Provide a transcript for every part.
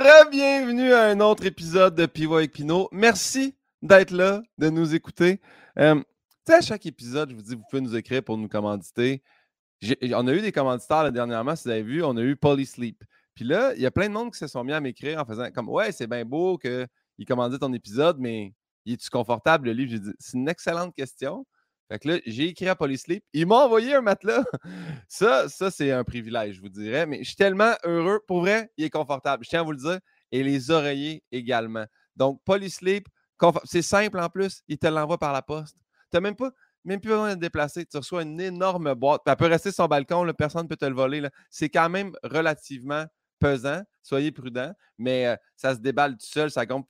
re-bienvenue à un autre épisode de Pivot avec Pinot. Merci d'être là, de nous écouter. Euh, à chaque épisode, je vous dis, vous pouvez nous écrire pour nous commanditer. on a eu des commanditaires là, dernièrement, si vous avez vu, on a eu Polysleep. Puis là, il y a plein de monde qui se sont mis à m'écrire en faisant comme Ouais, c'est bien beau qu'ils commanditent ton épisode, mais es-tu confortable le livre? J'ai dit C'est une excellente question. Fait que là, j'ai écrit à Polysleep. Ils m'ont envoyé un matelas. Ça, ça c'est un privilège, je vous dirais. Mais je suis tellement heureux. Pour vrai, il est confortable. Je tiens à vous le dire. Et les oreillers également. Donc, Polysleep, c'est simple en plus. Il te l'envoie par la poste. Tu n'as même pas, même plus besoin de te déplacer. Tu reçois une énorme boîte. elle peut rester sur son balcon. personne ne peut te le voler. C'est quand même relativement pesant. Soyez prudent. Mais euh, ça se déballe tout seul. Ça compte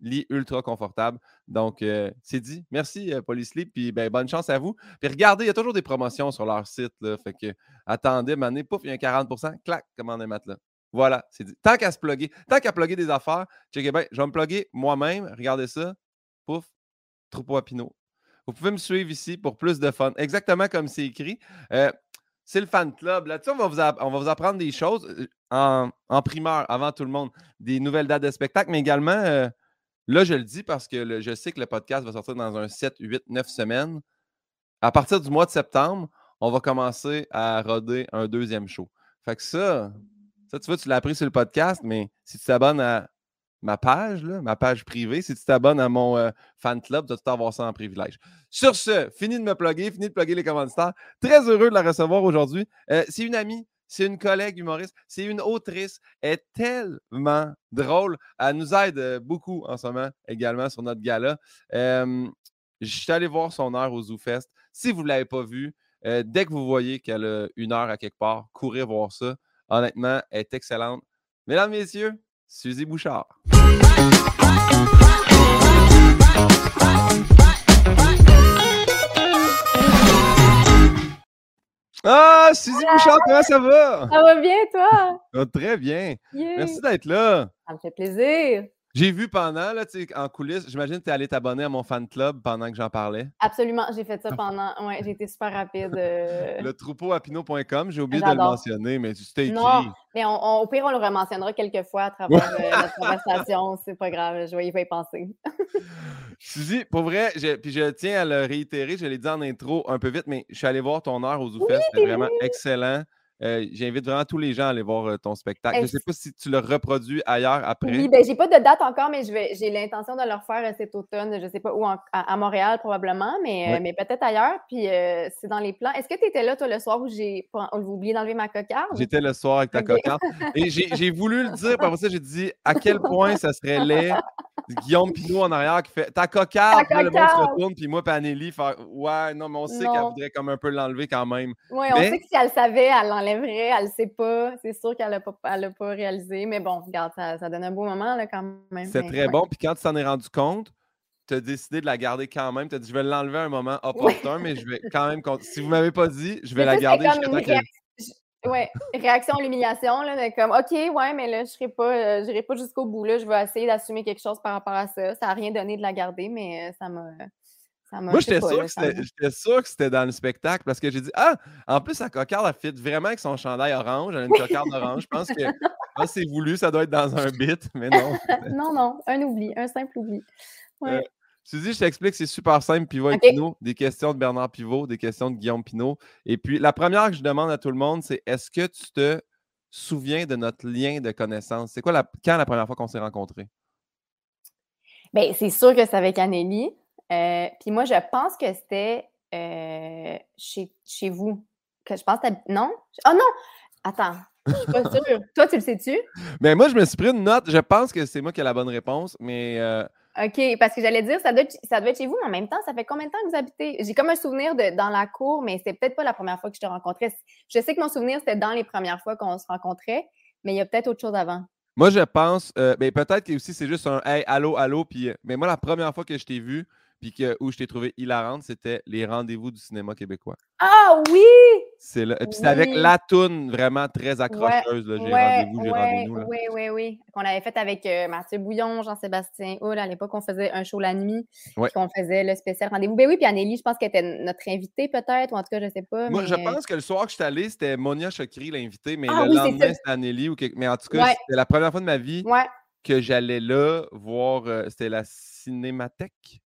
lit ultra confortable. Donc, euh, c'est dit. Merci, euh. Puis, ben, bonne chance à vous. Puis, regardez, il y a toujours des promotions sur leur site. Là, fait que, attendez, mané, pouf, il y a un 40% clac, commandez matelas. Voilà, c'est dit. Tant qu'à se plugger, tant qu'à plugger des affaires, checkez bien, je vais me plugger moi-même. Regardez ça. Pouf, troupeau à Pinot. Vous pouvez me suivre ici pour plus de fun. Exactement comme c'est écrit. Euh, c'est le fan club. Là-dessus, on, on va vous apprendre des choses en, en, primeur avant tout le monde. Des nouvelles dates de spectacle, mais également Là, je le dis parce que je sais que le podcast va sortir dans un 7, 8, 9 semaines. À partir du mois de septembre, on va commencer à roder un deuxième show. Fait que ça, ça tu vois, tu l'as appris sur le podcast, mais si tu t'abonnes à ma page, ma page privée, si tu t'abonnes à mon euh, fan club, tu vas tout avoir ça en privilège. Sur ce, fini de me plugger, fini de plugger les commentaires. Très heureux de la recevoir aujourd'hui. euh, c'est une amie c'est une collègue humoriste, c'est une autrice. Elle est tellement drôle. Elle nous aide euh, beaucoup en ce moment également sur notre gala. je suis allé voir son heure au ZooFest. Si vous ne l'avez pas vu, euh, dès que vous voyez qu'elle a une heure à quelque part, courez voir ça. Honnêtement, elle est excellente. Mesdames, Messieurs, Suzy Bouchard. Ah, Suzy Bouchard, comment ça va? Ça va bien, toi? très bien. Merci d'être là. Ça me fait plaisir. J'ai vu pendant, là, en coulisses, j'imagine que tu es allé t'abonner à mon fan club pendant que j'en parlais. Absolument, j'ai fait ça pendant. Ouais, j'ai été super rapide. Euh. Le troupeau à pinot.com, j'ai oublié de le mentionner, mais tu t'es écrit. Non, mais au pire, on le rementionnera quelques fois à travers euh, notre conversation. C'est pas grave, je vais y penser. Suzy, pour vrai, puis je tiens à le réitérer, je l'ai dit en intro un peu vite, mais je suis allé voir ton heure aux Zoufest, c'était vraiment excellent. Euh, j'invite vraiment tous les gens à aller voir euh, ton spectacle. je ne sais pas si tu le reproduis ailleurs après. Oui, ben, j'ai pas de date encore, mais j'ai l'intention de le refaire euh, cet automne. Je ne sais pas où, à, Montréal probablement, mais, mais peut-être ailleurs. Puis c'est dans les plans. Est-ce que tu étais là, toi, le soir où j'ai oublié d'enlever ma cocarde? J'étais le soir avec ta cocarde. Et j'ai voulu le dire, par ça, j'ai dit à quel point ça serait laid. Guillaume Pinot en arrière qui fait ta cocarde, le monde se retourne, puis moi, Panélie, faire Ouais, non, mais on sait qu'elle voudrait comme un peu l'enlever quand même. Oui, on sait que si elle savait, elle l'enlèverait vrai, elle ne sait pas. C'est sûr qu'elle n'a pas, pas réalisé. Mais bon, regarde, ça, donne un beau moment là, quand même. C'est très bon. Puis quand tu t'en es rendu compte, tu as décidé de la garder quand même. Tu as dit, je vais l'enlever à un moment opportun, mais je vais quand même. Si vous ne m'avez pas dit, je vais la garder jusqu'à temps qu'elle. Ouais, réaction à l'humiliation, là, comme OK, ouais, mais là, je serai pas, euh, pas jusqu'au bout. Là, je vais essayer d'assumer quelque chose par rapport à ça. Ça n'a rien donné de la garder, mais euh, ça m'a moi, j'étais sûr, que c'était dans le spectacle parce que j'ai dit Ah, en plus, sa cocarde, elle fit vraiment avec son chandail orange. Elle a une cocarde orange. Je pense que c'est voulu, ça doit être dans un bit, mais non. non, non, un oubli, un simple oubli. Ouais. Euh, Suzy, je t'explique, c'est super simple, Pivot et Pinot. Des questions de Bernard Pivot, des questions de Guillaume Pinot. Et puis, la première que je demande à tout le monde, c'est est-ce que tu te souviens de notre lien de connaissance? C'est quoi la, quand la première fois qu'on s'est rencontrés? Bien, c'est sûr que c'est avec Anélie. Euh, puis moi, je pense que c'était euh, chez, chez vous. Que je pense que Non? Oh non! Attends, je suis pas sûre. Toi, tu le sais-tu? Mais ben, moi, je me suis pris une note. Je pense que c'est moi qui ai la bonne réponse, mais. Euh, OK, parce que j'allais dire, ça doit, être, ça doit être chez vous, mais en même temps, ça fait combien de temps que vous habitez? J'ai comme un souvenir de dans la cour, mais c'est peut-être pas la première fois que je te rencontrais. Je sais que mon souvenir, c'était dans les premières fois qu'on se rencontrait, mais il y a peut-être autre chose avant. Moi, je pense, mais ben, peut-être que aussi c'est juste un Hey, allô, allô, puis. Mais moi, la première fois que je t'ai vu, puis que, où je t'ai trouvé hilarante, c'était les rendez-vous du cinéma québécois. Ah oui! C'est là. Puis c'était avec la toune vraiment très accrocheuse, là, j'ai Ouais, rendez-vous, j'ai ouais, rendez-vous. là. oui, oui, oui. Qu'on avait fait avec euh, Mathieu Bouillon, Jean-Sébastien Hull. À l'époque, on faisait un show la nuit. Puis on faisait le spécial rendez-vous. Ben oui, puis Anneli, je pense qu'elle était notre invitée peut-être, ou en tout cas, je sais pas. Moi, mais, je pense que le soir que je suis allé, c'était Monia Chokri, l'invité, mais Ah le oui, c'est lendemain, c'était Anneli. Ou quelque- Mais en tout cas, c'était la première fois de ma vie que j'allais là voir. euh, c'était la Cinémathèque.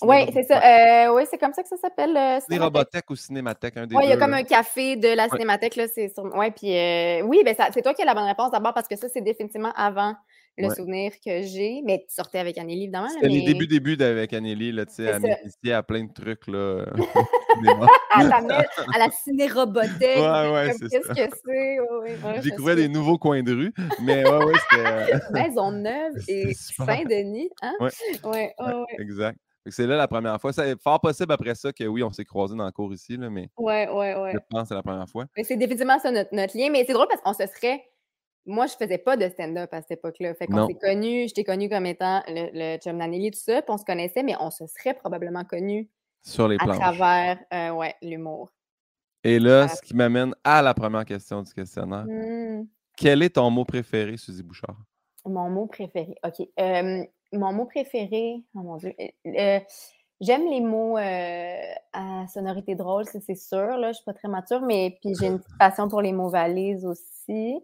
Cinérobo- c'est ça. ouais, Euh, oui, c'est comme ça que ça s'appelle. euh. Cinérobothèque ou Cinémathèque, un des Oui, il y a comme un café de la cinémathèque, là, c'est sur... Ouais, puis euh, oui, ben c'est toi qui as la bonne réponse d'abord, parce que ça, c'est définitivement avant le Ouais. souvenir que j'ai. Mais tu sortais avec Anneli, évidemment. C'était les mais... débuts, débuts d'avec Anneli, là, tu sais, à ça. m'initier à plein de trucs, là. à, à la cinérobothèque. Ouais, ouais, c'est Qu'est-ce que c'est? Ouais, ouais, ouais, découvrais des nouveaux coins de rue, mais ouais, ouais, c'était. Maisonneuve et. Saint-Denis, hein? Ouais. Ouais, ouais, ouais. Exact. C'est là la première fois. C'est fort possible après ça que oui, on s'est croisés dans le cours ici, là, mais Ouais, ouais, ouais. je pense que c'est la première fois. Mais C'est définitivement ça notre, notre lien. Mais c'est drôle parce qu'on se serait. Moi, je faisais pas de stand-up à cette époque-là. Fait qu'on s'est connus, je t'ai connu comme étant le, le chum d'Anneli, tout ça, puis on se connaissait, mais on se serait probablement connus Sur les à planches. travers euh, ouais, l'humour. Et là, ce qui m'amène à la première question du questionnaire. Hmm. Quel est ton mot préféré, Suzy Bouchard? Mon mot préféré. OK. Euh, mon mot préféré, oh mon Dieu. euh, euh, J'aime les mots euh, à sonorité drôle, ça, c'est sûr. Là, je suis pas très mature, mais puis j'ai une petite passion pour les mots valises aussi.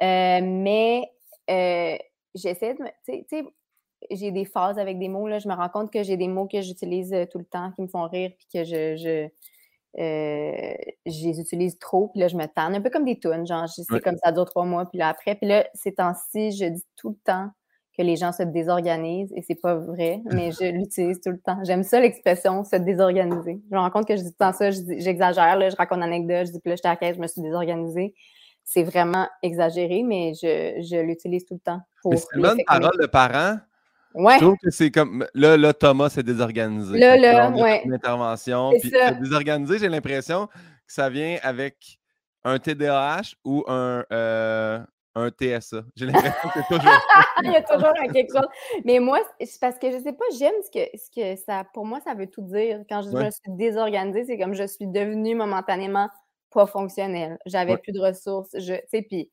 Euh, mais j'essaie de me. Tu sais- j'ai des phases avec des mots. Là, je me rends compte que j'ai des mots que j'utilise tout le temps qui me font rire, puis que je. je euh, je les utilise trop, puis là, je me tanne, un peu comme des tunes, genre, c'est Ouais. comme ça dure trois mois, puis là, après, puis là, ces temps-ci, je dis tout le temps que les gens se désorganisent, et c'est pas vrai, mais je l'utilise tout le temps. J'aime ça, l'expression se désorganiser. Je me rends compte que je dis tout le temps ça, je j'exagère, là, je raconte une anecdote, je dis, là, j'étais à caisse, je me suis désorganisée. C'est vraiment exagéré, mais je, je l'utilise tout le temps. C'est une bonne parole de parent. Ouais, Je trouve que c'est comme. Là, là, Thomas s'est désorganisé. Là, là, ouais. fait Une intervention. C'est Puis ça. se désorganiser, j'ai l'impression que ça vient avec un TDAH ou un, euh, un TSA. J'ai l'impression que c'est toujours ça. il y a toujours un quelque chose. Mais moi, c'est parce que je sais pas, j'aime ce que, ce que ça. Pour moi, ça veut tout dire. Quand je dis Ouais. je me suis désorganisée, c'est comme je suis devenue momentanément pas fonctionnelle. J'avais Ouais. plus de ressources. Je, sais, puis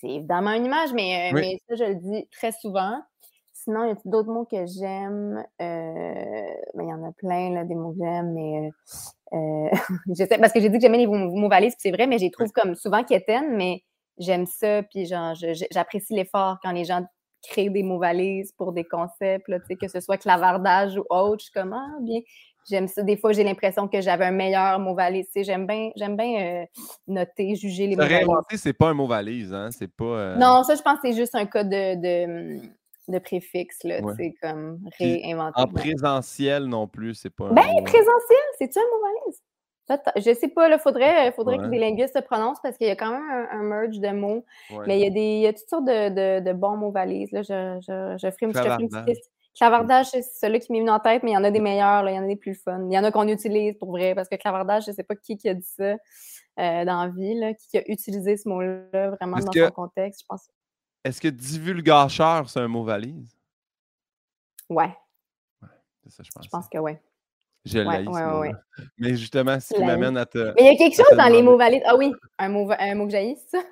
c'est évidemment une image, mais, euh, Oui. mais ça, je le dis très souvent. Sinon, il y a d'autres mots que j'aime? Euh, mais il y en a plein, là, des mots que j'aime, mais euh, euh, je sais, parce que j'ai dit que j'aimais les mots, mots valises, c'est vrai, mais je les trouve comme souvent quétaines, mais j'aime ça, puis genre, j'apprécie l'effort quand les gens créent des mots valises pour des concepts, là, que ce soit clavardage ou autre, je suis comme, ah, bien, j'aime ça. Des fois, j'ai l'impression que j'avais un meilleur mot valise, j'aime bien, j'aime bien euh, noter, juger les mots valises. c'est pas un mot valise, hein? C'est pas. euh, Non, ça, je pense que c'est juste un cas de, de, de préfixe, là, Ouais. sais, comme réinventer. En présentiel non plus, c'est pas un Ben, mot- présentiel, c'est-tu un mot valise? Je sais pas, il faudrait, faudrait que Ouais. des linguistes se prononcent parce qu'il y a quand même un, un merge de mots. Ouais. Mais il y, a des, il y a toutes sortes de, de, de bons mots valises. Là. Je, je, je ferai une, petite Clavardage. liste. Clavardage, c'est celui qui m'est venu en tête, mais il y en a des meilleurs, là, il y en a des plus fun. Il y en a qu'on utilise pour vrai, parce que clavardage, je sais pas qui, qui a dit ça euh, dans la vie, là, qui a utilisé ce mot-là vraiment dans que- son contexte, je pense. Est-ce que divulgacheur, c'est un mot valise? Ouais, C'est ça, je pense. je pense que ouais. Je Ouais, ouais. Mais justement, ce qui m'amène à te. Mais il y a quelque chose dans les mots valides. Ah oui, un mot, un mot que c'est ça?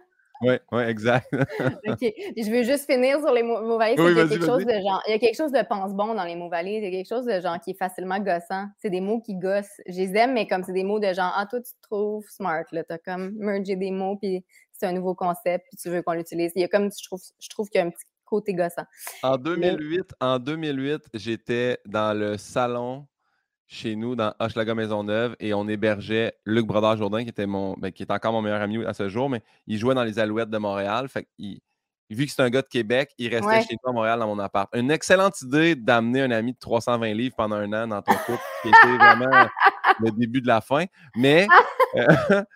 Oui, oui, exact. OK. Je veux juste finir sur les mots, mots valises. Oui, qu'il y a quelque chose de genre, il y a quelque chose de pense-bon dans les mots valises. Il y a quelque chose de genre qui est facilement gossant. C'est des mots qui gossent. Je les aime, mais comme c'est des mots de genre, ah, toi, tu te trouves smart, là. T'as comme mergé des mots, puis c'est un nouveau concept, puis tu veux qu'on l'utilise. Il y a comme, je trouve, je trouve qu'il y a un petit côté gossant. En 2008, en 2008, j'étais dans le salon chez nous, dans Hochelaga Maisonneuve, et on hébergeait Luc Brodeur-Jourdain, qui était mon, ben, qui est encore mon meilleur ami à ce jour, mais il jouait dans les Alouettes de Montréal. Fait qu'il- vu que c'est un gars de Québec, il restait Ouais. chez nous à Montréal dans mon appart. Une excellente idée d'amener un ami de 320 livres pendant un an dans ton couple, qui était vraiment le début de la fin. Mais euh,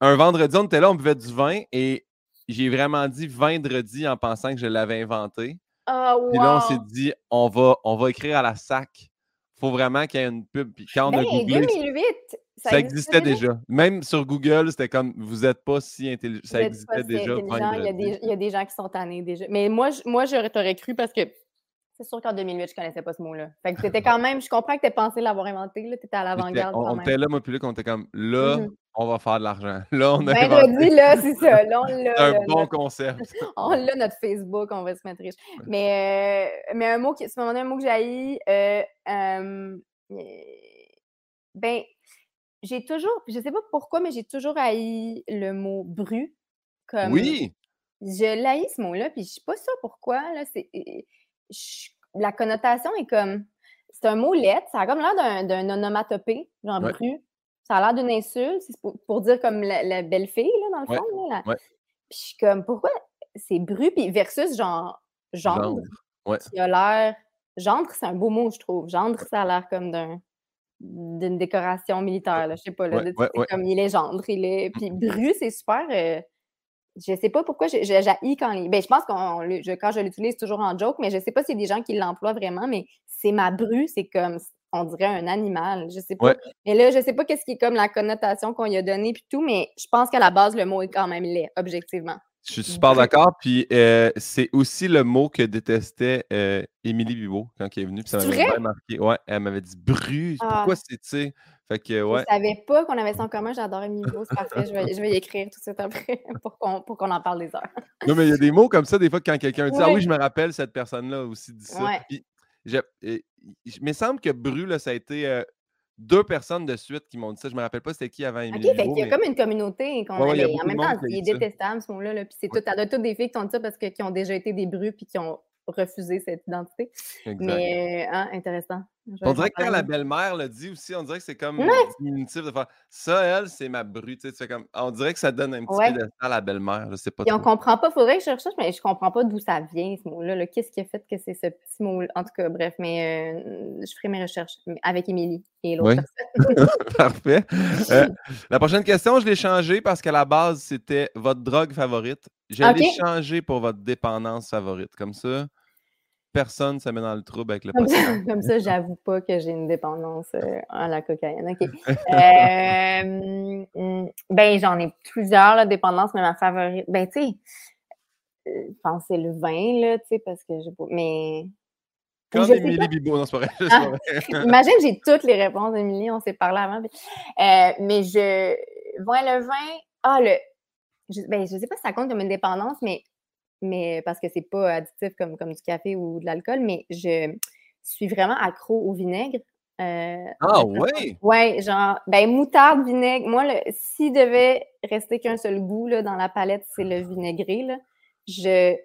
un vendredi, on était là, on buvait du vin, et j'ai vraiment dit vendredi en pensant que je l'avais inventé. Wow! Puis là, on s'est dit, on va, on va écrire à la SAC. Faut vraiment qu'il y ait une pub. Puis quand on a googlé, 2008! ça, existait déjà. Même sur Google, c'était comme, vous n'êtes pas si intelligent. Ça existait pas si déjà. Il y, a des, il y a des gens qui sont tannés déjà. Mais moi, je- moi j'aurais t'aurais cru parce que C'est sûr qu'en 2008, je connaissais pas ce mot-là. Fait que t'étais quand même, je comprends que t'es pensé l'avoir inventé, là. T'étais à l'avant-garde. On, quand était là, moi, puis là, on était comme là, Mhm. on va faire de l'argent. Là, on a Vendredi, là, c'est ça. Là, on l'a. C'est un là, bon notre- concept. On l'a notre Facebook, on va se mettre riche. Mais, euh, mais un mot qui, c'est un mot que j'ai euh, euh, ben, j'ai toujours, je sais pas pourquoi, mais j'ai toujours haï le mot bru. Comme, Oui! Je l'haïs ce mot-là, puis je sais pas sûre pourquoi. Là, c'est, je- la connotation est comme, c'est un mot lettre, ça a comme l'air d'un, d'un onomatopée, genre Ouais. bru. Ça a l'air d'une insulte, c'est pour, pour dire comme la, la belle fille, là, dans le Ouais, fond. Là, la- ouais. Puis je suis comme, pourquoi c'est bru, puis versus genre gendre. Ouais. qui a l'air. Gendre, c'est un beau mot, je trouve. Gendre, ça a l'air comme d'un d'une décoration militaire, là, je sais pas. Là, de- comme il est gendre, il est. Puis bru, c'est super. euh, je sais pas pourquoi je, je- quand les. Ben, je pense qu'on le- je- quand je l'utilise toujours en joke, mais je sais pas s'il y a des gens qui l'emploient vraiment, mais c'est ma bru, c'est comme on dirait un animal. Je sais pas. Ouais. Mais là, je sais pas qu'est-ce qui est comme la connotation qu'on y a donnée puis tout, mais je pense qu'à la base, le mot est quand même laid, objectivement. Je suis super d'accord. Puis euh, c'est aussi le mot que détestait euh, Émilie Bibo quand elle est venue. Puis ça m'avait bien marqué. Ouais, elle m'avait dit Bru, Ah. pourquoi c'est, tu sais? Fait que, ouais. Je savais pas qu'on avait ça en commun. J'adore Emilio, c'est parfait. Je vais, je vais y écrire tout de suite après pour qu'on, pour qu'on en parle des heures. Non, mais il y a des mots comme ça, des fois, quand quelqu'un dit Ah oui, je me rappelle, cette personne-là aussi dit ça. Ouais. Puis, je- il me semble que Bru, là, ça a été euh, deux personnes de suite qui m'ont dit ça. Je me rappelle pas c'était qui avant OK, Émilie fait Bibo, qu'il y a mais- comme une communauté qu'on Ouais, il En même temps, il est détestable, ce mot-là. là. Puis c'est Ouais. tout. Toutes des filles qui ont dit ça parce que, qui ont déjà été des brus puis qui ont refusé cette identité. Exact. Mais, euh, hein, intéressant. On dirait que quand la belle-mère le dit aussi, on dirait que c'est comme Ouais. diminutif de faire ça, elle, c'est ma bru. Tu sais, comme, on dirait que ça donne un petit Ouais. piédestal à la belle-mère. Je sais pas. Puis on comprend pas, faudrait que je recherche, mais je comprends pas d'où ça vient, ce mot-là. là. Qu'est-ce qui a fait que c'est ce petit mot En tout cas, bref, mais euh, je ferai mes recherches avec Émilie et l'autre Oui. personne. Parfait. Euh, la prochaine question, je l'ai changée parce qu'à la base, c'était votre drogue favorite. Je Ok. l'ai changée pour votre dépendance favorite. Comme ça, personne ne se met dans le trouble avec le Comme ça, comme ça, j'avoue pas que j'ai une dépendance euh, à la cocaïne. OK. Euh, hum, ben, j'en ai plusieurs, là, dépendances, mais ma favorite. Ben, tu sais, euh, je pense que c'est le vin, là, tu sais, parce que j'ai pas. Mais. Comme Émilie pas. Bibo, non, c'est pas vrai. Ah. Imagine, j'ai toutes les réponses, Émilie, on s'est parlé avant. puis- Euh, mais je. Ouais, le vin. Ah, le. Je, ben, je sais pas si ça compte comme une dépendance, mais, mais parce que c'est pas additif comme, comme du café ou de l'alcool, mais je suis vraiment accro au vinaigre. Euh, Ah ouais? Ouais, genre, ben, moutarde, vinaigre. Moi, s'il devait rester qu'un seul goût là, dans la palette, c'est le vinaigré. Là. Je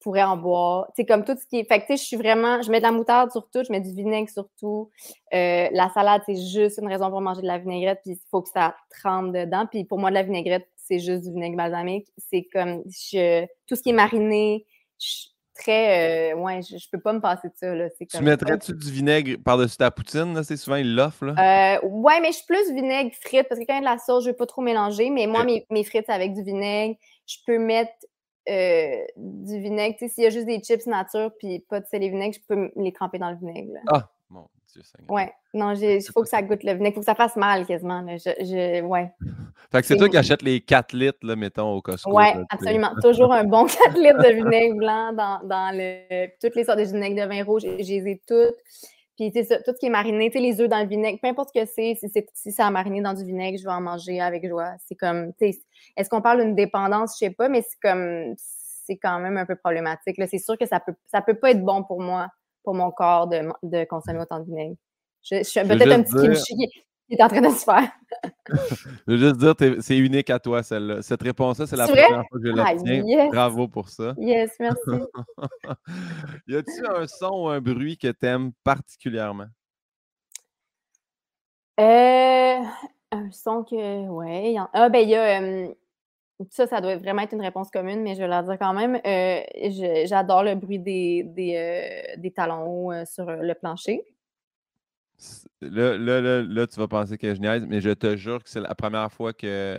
pourrais en boire. C'est comme tout ce qui est. Fait que, tu sais, je suis vraiment. Je mets de la moutarde sur tout, je mets du vinaigre sur tout. Euh, la salade, c'est juste une raison pour manger de la vinaigrette, puis il faut que ça trempe dedans. Puis pour moi, de la vinaigrette, c'est juste du vinaigre balsamique. C'est comme. Je, tout ce qui est mariné, je suis très. euh, ouais, je, je peux pas me passer de ça. Là. Tu mettrais-tu du vinaigre par-dessus ta poutine? Là? C'est souvent, ils l'offrent. Là. euh, ouais, mais je suis plus vinaigre frites parce que quand il y a de la sauce, je veux pas trop mélanger. Mais moi, mes, mes frites, c'est avec du vinaigre. Je peux mettre euh, du vinaigre. Tu sais, s'il y a juste des chips nature puis pas de sel et vinaigre, je peux les tremper dans le vinaigre. là. Ah, Dieu Seigneur. Ouais. Non, il faut que ça goûte le vinaigre. Il faut que ça fasse mal quasiment. là. Je, je- ouais. Fait que c'est toi qui achètes les 4 litres, là, mettons, au Costco. Sais. absolument. Toujours un bon 4 litres de vinaigre blanc dans, dans le. Toutes les sortes de vinaigre de vin rouge, je les ai toutes. Puis, tu sais, ça, tout ce qui est mariné, tu sais, les œufs dans le vinaigre, peu importe ce que c'est, si, c'est- si ça a mariné dans du vinaigre, je vais en manger avec joie. C'est comme, tu sais, est-ce qu'on parle d'une dépendance? Je sais pas, mais c'est comme, c'est quand même un peu problématique. là. C'est sûr que ça peut, ça peut pas être bon pour moi, pour mon corps, de, de consommer autant de vinaigre. Je, je suis peut-être un petit kimchi qui, qui est en train de se faire. Je veux juste dire, c'est unique à toi, celle-là. Cette réponse-là, c'est la vrai? première fois que je Ah, l'obtiens. yes. Bravo pour ça. Yes, merci. y a-tu un son ou un bruit que t'aimes particulièrement? Euh, un son que. Ouais. Ah, ben, il y a. euh, ça, ça doit vraiment être une réponse commune, mais je vais la dire quand même. Euh, J'adore le bruit des, des, euh, des talons hauts euh, sur le plancher. Là, là, là, là, tu vas penser que je niaise, mais je te jure que c'est la première fois que.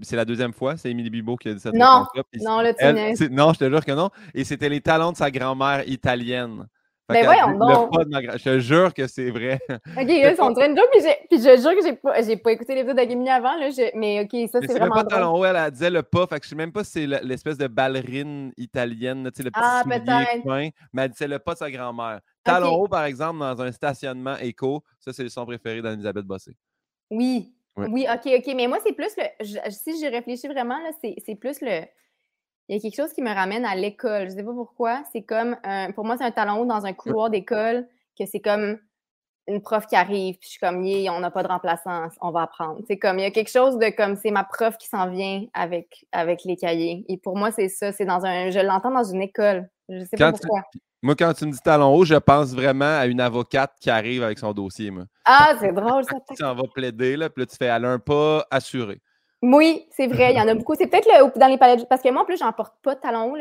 C'est la deuxième fois, c'est Émilie Bibo qui a dit cette Non, réponse-là. Non, là, tu elle- niaises. c'est- non, je te jure que non. Et c'était les talons de sa grand-mère italienne. Mais ben voyons donc. Je te jure que c'est vrai. OK, là, on dirait une joke, puis, je jure que j'ai pas, pas écouté les vidéos d'Agimini avant, là, mais OK, ça, c'est vraiment pas talon haut, elle, disait le pas, fait que je sais même pas si c'est l'espèce de ballerine italienne, tu sais, le petit ah, soulier mais elle disait le pas de sa grand-mère. Talon haut, par exemple, dans un stationnement éco, ça, c'est le son préféré d'Anne-Elisabeth Bossé. Oui. Oui, OK, OK, mais moi, c'est plus le... si j'y réfléchis vraiment, là, c'est plus le il y a quelque chose qui me ramène à l'école. Je ne sais pas pourquoi. C'est comme, pour moi, c'est un talon haut dans un couloir d'école, que c'est comme une prof qui arrive, puis je suis comme, yeah, on n'a pas de remplaçant, on va apprendre. C'est comme, il y a quelque chose de comme, c'est ma prof qui s'en vient avec, avec les cahiers. Et pour moi, c'est ça, c'est dans un, je l'entends dans une école. Je ne sais pas pourquoi. moi, quand tu me dis talon haut, je pense vraiment à une avocate qui arrive avec son dossier. Moi. Ah, c'est drôle, ça. tu en vas plaider, là, puis là, tu fais, elle a un pas assuré. Oui, c'est vrai, il y en a beaucoup. C'est peut-être le, dans les palettes, parce que moi, en plus, j'en porte pas de talons hauts,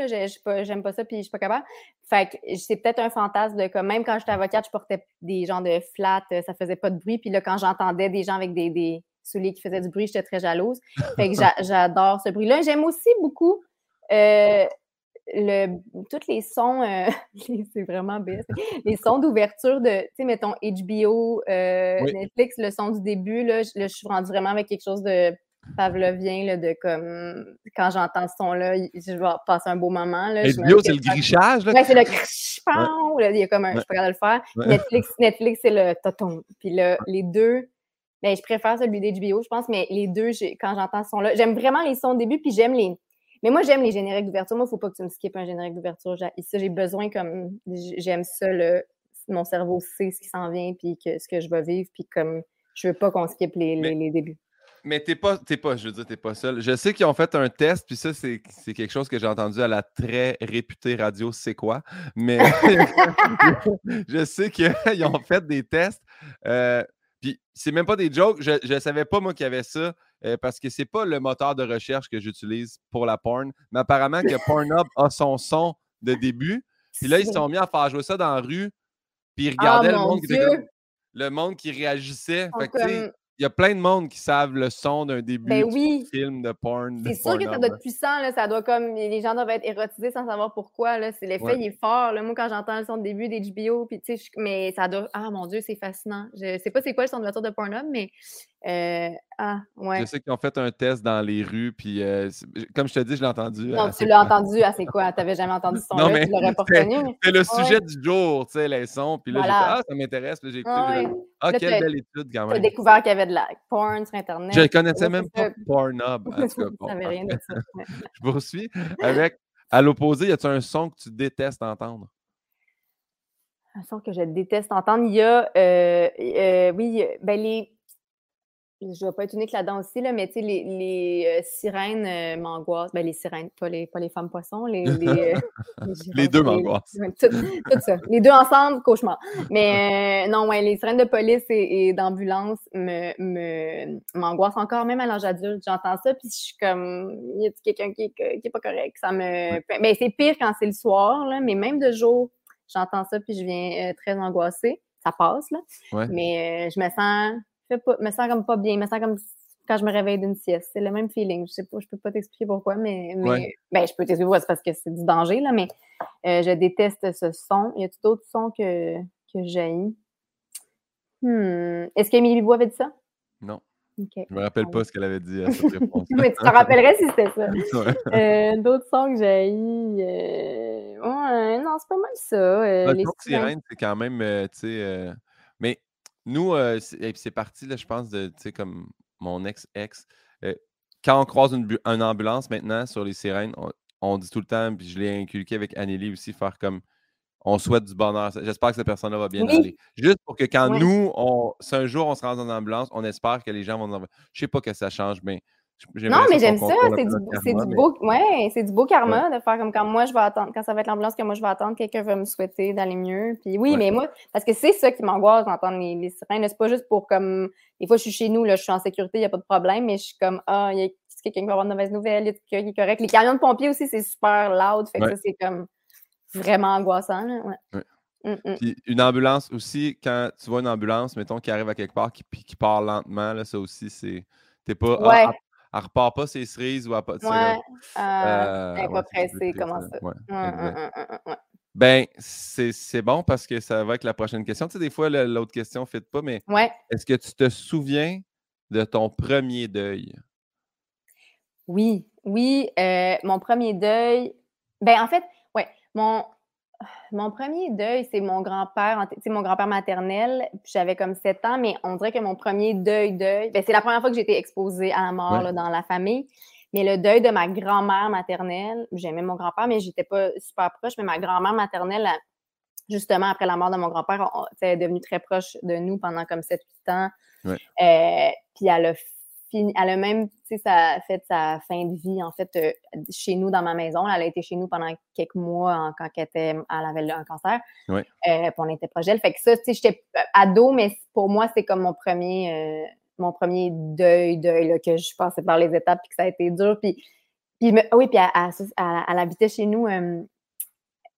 j'aime pas, ça, puis je suis pas capable. Fait que c'est peut-être un fantasme de comme, même quand j'étais avocate, je portais des gens de flat, euh, ça faisait pas de bruit, puis là, quand j'entendais des gens avec des, souliers qui faisaient du bruit, j'étais très jalouse. Fait que j'adore ce bruit-là. J'aime aussi beaucoup euh, le, tous les sons, euh, c'est vraiment bête, les sons d'ouverture de, tu sais, mettons HBO, Netflix, le son du début, là, je suis rendue vraiment avec quelque chose de pavlovien là, de comme quand j'entends ce son-là, je vais passer un beau moment. Là, c'est le grichage. Là, c'est le crichpon. Il y a comme un, je suis pas capable de le faire. Netflix, Netflix c'est le toton. Puis là, les deux, ben, je préfère celui d'HBO, je pense, mais les deux, quand j'entends ce son-là, j'aime vraiment les sons au début, puis j'aime les. Mais moi, j'aime les génériques d'ouverture. Moi, il ne faut pas que tu me skippes un générique d'ouverture. Ici, j'ai besoin comme. J'aime ça, le... mon cerveau sait ce qui s'en vient, puis que, ce que je vais vivre, puis comme. Je veux pas qu'on skippe les, les débuts. Mais t'es pas, t'es pas, je veux dire, t'es pas seul. Je sais qu'ils ont fait un test, puis ça, c'est, quelque chose que j'ai entendu à la très réputée radio C'est quoi? Mais je sais qu'ils ont fait des tests. Euh, puis c'est même pas des jokes. Je ne savais pas, moi, qu'il y avait ça, euh, parce que c'est pas le moteur de recherche que j'utilise pour la porn. Mais apparemment que Pornhub a son son de début. Puis là, ils se sont mis à faire jouer ça dans la rue. Puis ils regardaient le, monde qui le monde qui réagissait. Fait y a plein de monde qui savent le son d'un début ben de film de porn. C'est sûr que ça doit être puissant, là, ça doit comme les gens doivent être érotisés sans savoir pourquoi. L'effet il est fort. Là. Moi, quand j'entends le son de début d'HBO, puis mais ça doit. Ah mon Dieu, c'est fascinant. Je sais pas c'est quoi le son de voiture de Pornhub, mais euh, ah, ouais. Je sais qu'ils ont fait un test dans les rues, puis euh, comme je te dis, je l'ai entendu. Non, tu l'as entendu à c'est quoi? Tu n'avais jamais entendu ce son-là, tu l'aurais pas reconnu. C'est le sujet du jour, tu sais, les sons. Puis là, j'ai fait Ah, ça m'intéresse. J'ai écouté. Ah, quelle belle étude quand même. Tu as découvert qu'il y avait de la porn sur Internet. Je ne connaissais même pas Pornhub. En tout cas, bon, rien de ça. je poursuis avec, à l'opposé, y a-t-il un son que tu détestes entendre? Un son que je déteste entendre, il y a, euh, euh, oui, ben les je ne vais pas être unique là-dedans aussi, là, mais tu sais, les, les euh, sirènes euh, m'angoissent. Ben, les sirènes, pas les, pas les femmes poissons. Les, les, les deux m'angoissent. Tout, tout, ça. Les deux ensemble, cauchemar. Mais euh, non, ouais, les sirènes de police et, d'ambulance me, me, m'angoissent encore, même à l'âge adulte. J'entends ça, puis je suis comme, y a quelqu'un qui, qui est pas correct? Ça me. Mais ben, c'est pire quand c'est le soir, là, mais même de jour, j'entends ça, puis je viens très angoissée. Ça passe, là. Mais je me sens me sens comme pas bien, me sens comme quand je me réveille d'une sieste. C'est le même feeling. Je sais pas, je peux pas t'expliquer pourquoi, mais, mais ben, je peux t'expliquer pourquoi, c'est parce que c'est du danger, là, mais euh, je déteste ce son. Y a-t-il d'autres sons que, que j'ai? Hmm. Est-ce qu'Émilie Bois avait dit ça? Non. Okay. Je me rappelle pas ce qu'elle avait dit à cette réponse. mais tu te rappellerais si c'était ça. Euh, d'autres sons que j'ai euh... ouais, non, c'est pas mal ça. Euh, les sirènes, c'est quand même, tu sais, mais nous, c'est parti, là, je pense, de, tu sais, comme mon ex-ex. quand on croise une, ambulance maintenant sur les sirènes, on, dit tout le temps, puis je l'ai inculqué avec Anneli aussi, faire comme on souhaite du bonheur. J'espère que cette personne-là va bien aller. Juste pour que quand nous, on, si un jour on se rend dans une ambulance, on espère que les gens vont nous Je sais pas que ça change, mais non, mais j'aime ça. C'est du, beau, ouais, c'est du beau karma de faire comme quand moi je vais attendre, quand ça va être l'ambulance que moi je vais attendre, quelqu'un va me souhaiter d'aller mieux. Puis oui, mais moi, parce que c'est ça qui m'angoisse d'entendre les, les sirènes. C'est pas juste pour comme. Des fois, je suis chez nous, là, je suis en sécurité, il n'y a pas de problème, mais je suis comme Ah, il y a quelqu'un qui va avoir de mauvaises nouvelles, il y a quelqu'un qui est correct? Les camions de pompiers aussi, c'est super loud. Fait que ça, c'est comme vraiment angoissant. Là. Mmh. Puis une ambulance aussi, quand tu vois une ambulance, mettons, qui arrive à quelque part, qui, qui part lentement, là, ça aussi, c'est. T'es pas. Ah, ah, elle repart pas ses cerises ou elle pas. Ouais, euh, elle n'est pas pressée, comment ça? Ouais, Ben, c'est bon parce que ça va avec la prochaine question. Tu sais, des fois, l'autre question ne fait pas, mais est-ce que tu te souviens de ton premier deuil? Oui, oui. Euh, mon premier deuil. Ben, en fait, ouais, mon, mon premier deuil, c'est mon grand-père, c'est mon grand-père maternel. J'avais comme 7 ans, mais on dirait que mon premier deuil, deuil, ben, c'est la première fois que j'ai été exposée à la mort dans la famille. Mais le deuil de ma grand-mère maternelle, j'aimais mon grand-père, mais j'étais pas super proche. Mais ma grand-mère maternelle, justement, après la mort de mon grand-père, elle est devenue très proche de nous pendant comme 7-8 ans. Euh, puis elle a elle a même, tu sais, ça fait sa fin de vie, en fait, euh, chez nous, dans ma maison. Elle a été chez nous pendant quelques mois quand elle, était, elle avait un cancer. Ouais. Euh, puis on était proche d'elle. Fait que ça, tu sais, j'étais ado, mais pour moi, c'est comme mon premier mon premier deuil, deuil, là, que je passais par les étapes, puis que ça a été dur. Puis, puis oui, puis elle, habitait chez nous. elle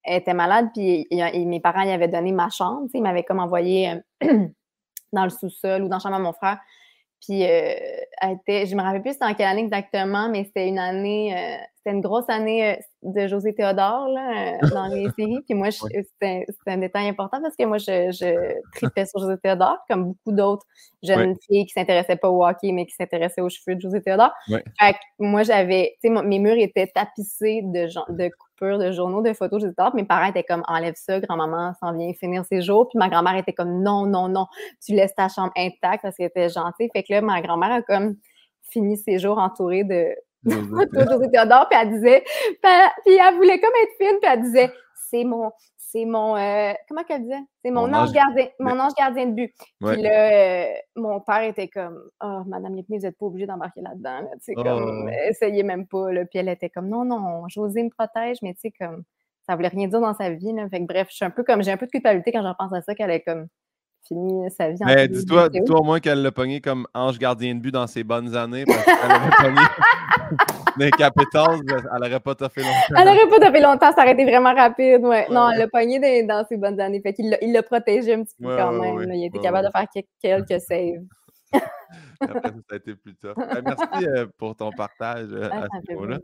était malade, puis mes parents y avaient donné ma chambre. Ils m'avaient comme envoyé dans le sous-sol ou dans la chambre à mon frère. Puis, euh, elle était, je me rappelle plus c'était en quelle année exactement, mais c'était une année, euh, c'était une grosse année euh, de José Théodore là, dans les séries. Puis moi, c'était un détail important parce que moi, je, je tripais sur José Théodore, comme beaucoup d'autres jeunes filles qui s'intéressaient pas au hockey, mais qui s'intéressaient aux cheveux de José Théodore. Fait que moi, j'avais, tu sais, mes murs étaient tapissés de, de de journaux, de photos, je Mes parents étaient comme enlève ça, grand-maman s'en vient finir ses jours. Puis ma grand-mère était comme non, non, non, tu laisses ta chambre intacte parce qu'elle était gentille. Fait que là, ma grand-mère a comme fini ses jours entourée de José Théodore, puis elle disait, puis elle voulait comme être fine, puis elle disait, c'est mon, c'est mon, euh, comment qu'elle disait? C'est mon, ange, gardien, mon ange gardien de but. Puis là, euh, mon père était comme, oh, Madame Lépine, vous n'êtes pas obligée d'embarquer là-dedans. Tu sais, comme, essayez même pas. Là. Puis elle était comme, non, non, José me protège, mais tu sais, comme, ça voulait rien dire dans sa vie. Là. Fait que bref, je suis un peu comme, j'ai un peu de culpabilité quand je repense à ça, qu'elle est comme, fini sa vie. Mais dis-toi, au moins qu'elle l'a pogné comme ange gardien de but dans ses bonnes années, parce qu'elle avait pogné les Capitals, elle n'aurait pas toffé longtemps. Elle n'aurait pas toffé longtemps, ça aurait été vraiment rapide, ouais. non, elle l'a pogné dans ses bonnes années, fait qu'il l'a protégé un petit peu quand même. il était capable de faire quelques saves. Après, ça a été plus tard. Ben, merci euh, pour ton partage euh, à ce niveau-là.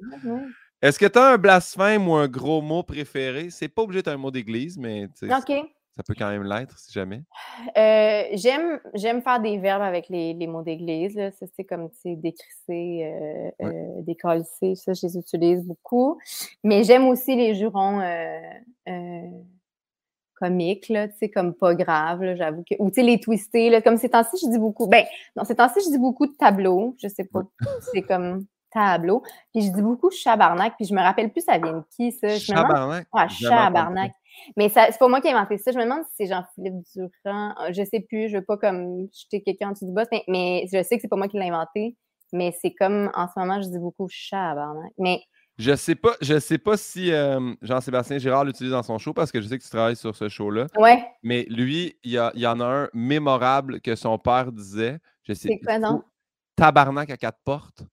Est-ce que tu as un blasphème ou un gros mot préféré? C'est pas obligé d'être un mot d'église, mais OK. Ça peut quand même l'être, si jamais. Euh, j'aime, j'aime faire des verbes avec les, les mots d'église. Ça, c'est comme, décrisser, euh, euh, décalisser. Ça, je les utilise beaucoup. Mais j'aime aussi les jurons comiques, là, tu sais, comme pas grave, j'avoue que. Ou, tu sais, les twistés, là, comme ces temps-ci, je dis beaucoup. Ben, non, ces temps-ci, je dis beaucoup de tableaux. Je sais pas. C'est comme tableau. Puis je dis beaucoup chabarnac, puis je me rappelle plus ça vient de qui, ça. chabarnac? Ouais, chabarnac. Mais c'est pas moi qui ai inventé ça. Je me demande si c'est Jean-Philippe Durand. Euh, je sais plus. Je veux pas comme jeter quelqu'un en dessous du boss, mais, je sais que c'est pas moi qui l'ai inventé. Mais c'est comme en ce moment, je dis beaucoup chabarnac. Mais je sais pas, je sais pas si euh, Jean-Sébastien Girard l'utilise dans son show parce que je sais que tu travailles sur ce show-là. Ouais. Mais lui, il y, y, en a un mémorable que son père disait. Je sais. C'est quoi, non? Tabarnak à quatre portes.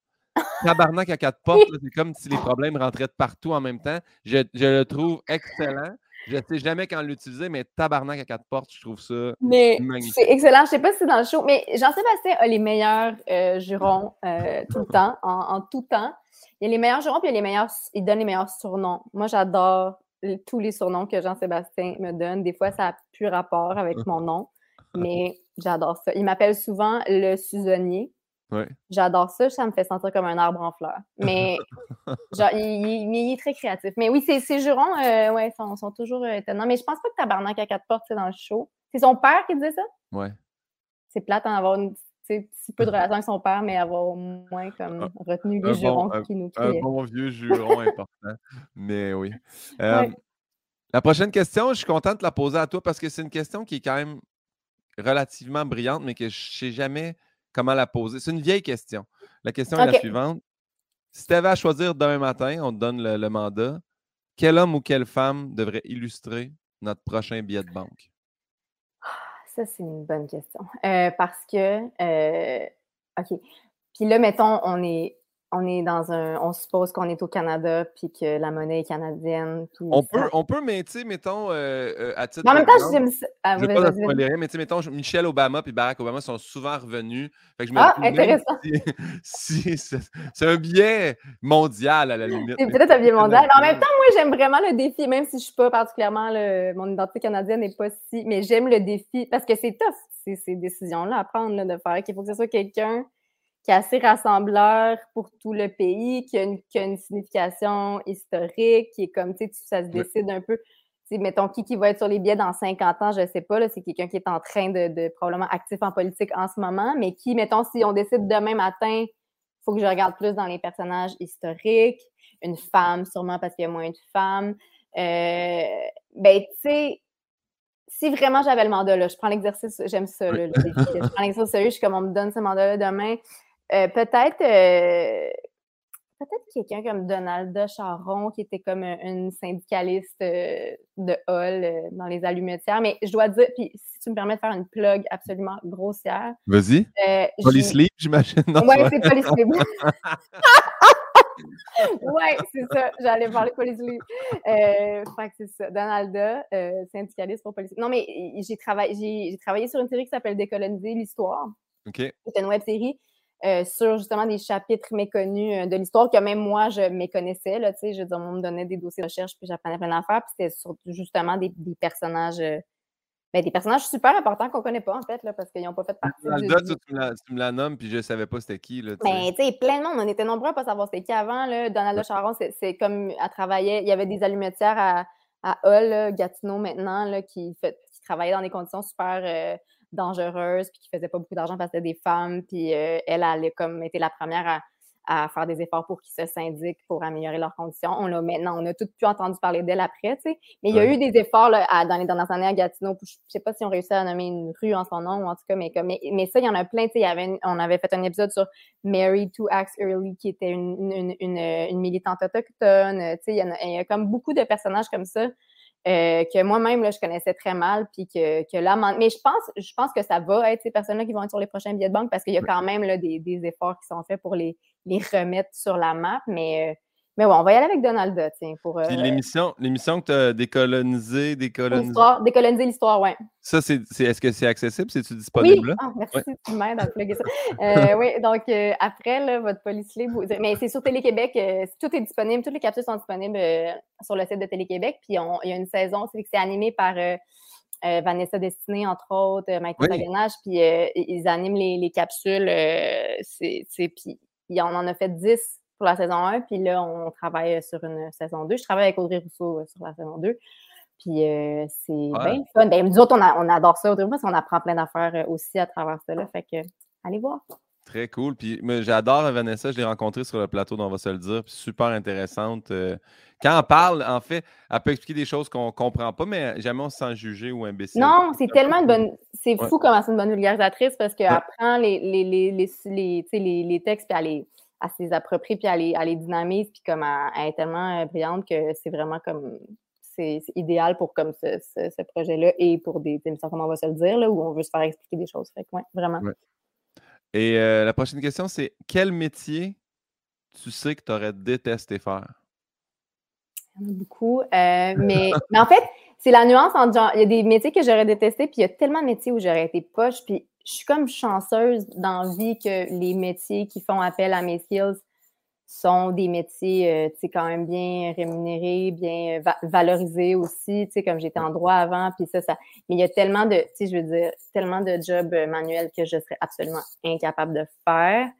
Tabarnak à quatre portes, c'est comme si les problèmes rentraient de partout en même temps. Je, je le trouve excellent. Je ne sais jamais quand l'utiliser, mais tabarnak à quatre portes, je trouve ça mais C'est excellent. Je ne sais pas si c'est dans le show, mais Jean-Sébastien a les meilleurs euh, jurons euh, tout le temps, en, tout temps. Il y a les meilleurs jurons, puis il, les meilleurs, il donne les meilleurs surnoms. Moi, j'adore tous les surnoms que Jean-Sébastien me donne. Des fois, ça n'a plus rapport avec mon nom, mais j'adore ça. Il m'appelle souvent le Suzonnier. J'adore ça, ça me fait sentir comme un arbre en fleurs. Mais genre, il, est très créatif. Mais oui, ses, jurons euh, ouais, sont, sont, toujours euh, étonnants. Mais je pense pas que Tabarnak à quatre portes, c'est dans le show. C'est son père qui disait ça? Ouais. C'est plate d'en avoir une, si peu de relation avec son père, mais avoir au moins comme retenu les jurons qui nous criaient. Un bon vieux juron important. Mais oui. Euh, la prochaine question, je suis content de la poser à toi parce que c'est une question qui est quand même relativement brillante, mais que je ne sais jamais comment la poser. C'est une vieille question. La question est la suivante. Si tu avais à choisir demain matin, on te donne le, mandat, quel homme ou quelle femme devrait illustrer notre prochain billet de banque? Ah, ça, c'est une bonne question. Euh, parce que, euh, OK. Puis là, mettons, on est on est dans un. On suppose qu'on est au Canada puis que la monnaie est canadienne. On peut, on peut, mais tu sais, mettons, euh, euh, à titre. en même temps, j'aime. Ah, je pas mais tu sais, mettons, Michelle Obama et Barack Obama sont souvent revenus. ah, intéressant. Si, c'est un biais mondial à la limite. C'est peut-être un biais mondial. Mais en même temps, moi, j'aime vraiment le défi, même si je ne suis pas particulièrement. Le... Mon identité canadienne n'est pas si. Mais j'aime le défi parce que c'est tough, ces, ces décisions-là à prendre, là, de faire qu'il faut que ce soit quelqu'un qui est assez rassembleur pour tout le pays, qui a une, une signification historique, qui est comme, tu sais, ça se décide un peu. mettons, qui, qui va être sur les billets dans 50 ans, je ne sais pas, c'est quelqu'un qui est en train de, probablement actif en politique en ce moment, mais qui, mettons, si on décide demain matin, il faut que je regarde plus dans les personnages historiques, une femme sûrement parce qu'il y a moins de femmes. Euh, ben, tu sais, si vraiment j'avais le mandat, là, je prends l'exercice, j'aime ça, le défi. Je prends l'exercice sérieux, je suis comme on me donne ce mandat-là demain. Euh, peut-être euh, peut-être quelqu'un comme Donalda Charon, qui était comme une syndicaliste euh, de Hall dans les allumetières. Mais je dois dire, puis si tu me permets de faire une plug absolument grossière. Vas-y. Police League, j'imagine. Oui, c'est Police League. oui, c'est ça. J'allais parler Police League. Euh, c'est ça. Donalda, syndicaliste pour Police Non, mais j'ai travaillé, j'ai travaillé sur une série qui s'appelle Décoloniser l'histoire. OK. C'est une web série. Euh, sur justement des chapitres méconnus euh, de l'histoire que même moi, je méconnaissais. Là, je veux on me donnait des dossiers de recherche, puis j'apprenais plein d'affaires. Puis c'était sur justement des, des personnages. Euh, ben, des personnages super importants qu'on connaît pas, en fait, là, parce qu'ils n'ont pas fait partie du... tu, me la, nommes, puis je savais pas c'était qui. Là, ben, tu sais, plein de monde. On était nombreux à pas savoir c'était qui avant. Là. Donald Charon, c'est comme elle travaillait. Il y avait des allumetières à, à Hull, Gatineau maintenant, là, qui, fait, qui travaillaient dans des conditions super dangereuse, puis qui faisait pas beaucoup d'argent parce que c'était des femmes, puis euh, elle, elle a comme été la première à, faire des efforts pour qu'ils se syndiquent pour améliorer leurs conditions. On a maintenant, on a tout pu entendu parler d'elle après, tu sais. Mais il y a eu des efforts dans les dernières années à Gatineau. Je sais pas si on réussit à nommer une rue en son nom, ou en tout cas, mais, comme, mais, ça, il y en a plein, tu sais. on avait fait un épisode sur Mary to Axe Early, qui était une, une, militante autochtone. Tu sais, il y, a, comme beaucoup de personnages comme ça euh, que moi-même, je connaissais très mal, puis que, que là, mais je pense, je pense que ça va être ces personnes-là qui vont être sur les prochains billets de banque parce qu'il y a quand même là, des, des, efforts qui sont faits pour les, les remettre sur la map, mais euh, mais ouais, on va y aller avec Donalda, tiens, pour... Euh, l'émission, l'émission que tu as décolonisé, décolonisé... décoloniser l'histoire, oui. Ça, c'est, est-ce que c'est accessible? C'est-tu disponible oui. Ah, merci, tu m'aides à plugger ça. Euh, oui, donc euh, après, là, votre police libre, mais c'est sur Télé-Québec, tout est disponible, toutes les capsules sont disponibles sur le site de Télé-Québec, puis il y a une saison, c'est que c'est animé par... Vanessa Destinée, entre autres, Mike oui. puis ils animent les, les capsules. c'est, puis on en a fait 10 pour la saison 1, puis là, on travaille sur une saison 2. Je travaille avec Audrey Rousseau euh, sur la saison 2. Puis euh, c'est bien fun. Ben, nous autres, on, adore ça, Audrey Rousseau, parce qu'on apprend plein d'affaires euh, aussi à travers ça. Là, fait que, allez voir. Très cool. Puis j'adore Vanessa, je l'ai rencontrée sur le plateau, on va se le dire. Puis super intéressante. quand on parle, en fait, elle peut expliquer des choses qu'on ne comprend pas, mais jamais on se sent jugé ou imbécile. Non, c'est tellement une bonne. C'est fou comment c'est une bonne vulgarisatrice parce qu'elle prend les, les, les, les, les textes et elle les à s'y approprier puis à les, à les dynamiser puis comme elle, est tellement euh, brillante que c'est vraiment comme c'est idéal pour comme ce, ce, projet-là et pour des émissions comme on va se le dire là, où on veut se faire expliquer des choses. Fait que, ouais, vraiment. Et euh, la prochaine question, c'est quel métier tu sais que tu aurais détesté faire? Il y en a beaucoup. Euh, mais, mais en fait, c'est la nuance entre genre, il y a des métiers que j'aurais détesté, puis il y a tellement de métiers où j'aurais été poche, puis je suis comme chanceuse dans vie que les métiers qui font appel à mes skills sont des métiers, euh, tu sais, quand même bien rémunérés, bien euh, valorisés aussi, tu sais, comme j'étais en droit avant, puis ça, ça... Mais il y a tellement de, tu sais, je veux dire, tellement de jobs euh, manuels que je serais absolument incapable de faire.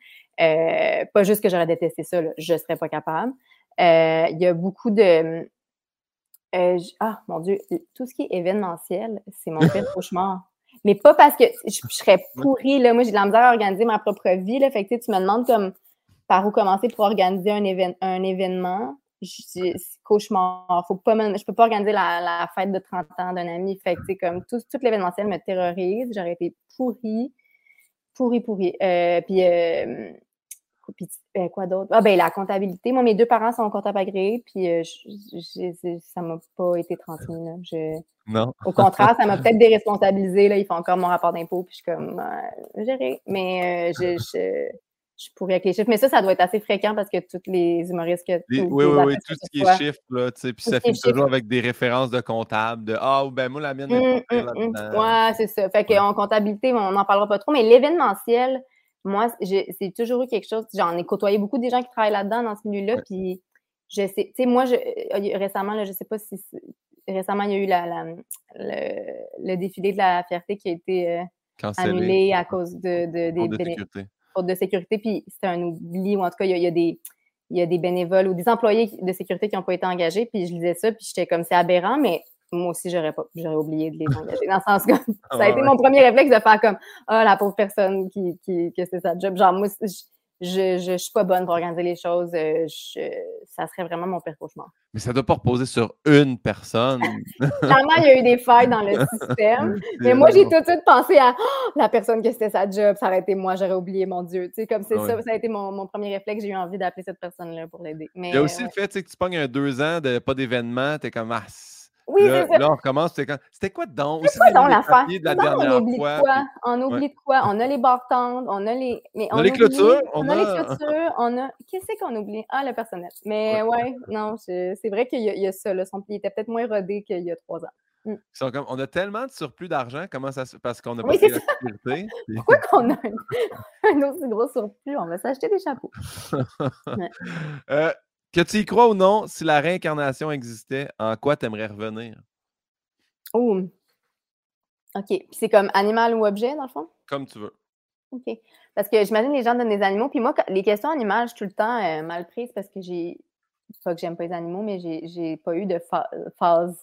pas juste que j'aurais détesté ça, là, je serais pas capable. il y a beaucoup de... ah, mon Dieu, tout ce qui est événementiel, c'est mon pire cauchemar. Mais pas parce que je, serais pourrie, là. Moi, j'ai de la misère à organiser ma propre vie, là. Fait que, tu me demandes comme par où commencer pour organiser un, un événement. C'est cauchemar. Faut pas je peux pas organiser la, fête de 30 ans d'un ami. Fait que, comme tout, tout l'événementiel me terrorise. J'aurais été pourrie. Pourrie, pourrie. Euh, puis, euh, puis euh, quoi d'autre? Ah, ben, la comptabilité. Moi, mes deux parents sont comptables agréés, puis euh, ça m'a pas été transmis. Là. Je, non. Au contraire, ça m'a peut-être déresponsabilisé. Là. Ils font encore mon rapport d'impôt, puis je suis comme, euh, gérer. Mais euh, je, je pourrais avec les chiffres. Mais ça, ça doit être assez fréquent parce que tous les humoristes que. oui, oui, oui, tout ce qui est chiffres, là, tu sais, puis ça finit toujours avec des références de comptables, de Ah, ben moi, la mienne mmh, mmh, mmh. Ouais, c'est ça. Fait qu'en comptabilité, on n'en parlera pas trop, mais l'événementiel, moi, c'est toujours eu quelque chose. J'en ai côtoyé beaucoup des gens qui travaillent là-dedans, dans ce milieu-là, puis je sais, tu sais, moi, je, euh, récemment, là, je sais pas si récemment, il y a eu la, le, défilé de la fierté qui a été euh, annulé à cause de, de des bénévoles de sécurité, puis c'était un oubli, ou en tout cas, il y a, des, il y a des bénévoles ou des employés de sécurité qui n'ont pas été engagés, puis je lisais ça, puis j'étais comme, c'est aberrant, mais moi aussi, j'aurais pas, j'aurais oublié de les engager. Dans le sens que ça a été mon premier réflexe de faire comme, ah, la pauvre personne qui, qui que c'est sa job. Genre, moi, je, je, suis pas bonne pour organiser les choses. Euh, ça serait vraiment mon pire cauchemar. Mais ça ne doit pas reposer sur une personne. Clairement, il y a eu des failles dans le système. mais moi, j'ai tout de suite pensé à oh, la personne que c'était sa job, ça aurait été moi, j'aurais oublié, mon Dieu. Tu sais, comme c'est ça, ça a été mon, mon premier réflexe. J'ai eu envie d'appeler cette personne-là pour l'aider. Il y a aussi le fait que tu pognes un deux ans de pas d'événement, tu es comme ah, oui, là, ça. là, on recommence. C'était quoi donc? C'était quoi donc l'affaire? on oublie fois, quoi? On oublie de quoi? On a les bartendes, on a les. Mais on, on a les clôtures. On, a... les clôtures, on a. Qu'est-ce qu'on oublie? Ah, le personnel. Mais ouais, non, c'est vrai qu'il y, a ça. Là. Son pied était peut-être moins rodé qu'il y a trois ans. Mm. Comme, on a tellement de surplus d'argent, comment ça se parce qu'on a pas oui, la sécurité. Pourquoi qu'on a un, aussi gros surplus? On va s'acheter des chapeaux. ouais. euh, que tu y crois ou non, si la réincarnation existait, en quoi tu aimerais revenir? Oh! OK. Puis c'est comme animal ou objet, dans le fond? Comme tu veux. OK. Parce que j'imagine les gens donnent des animaux. Puis moi, les questions animales, je suis tout le temps euh, mal prise parce que j'ai. Pas que j'aime pas les animaux, mais j'ai pas eu de phase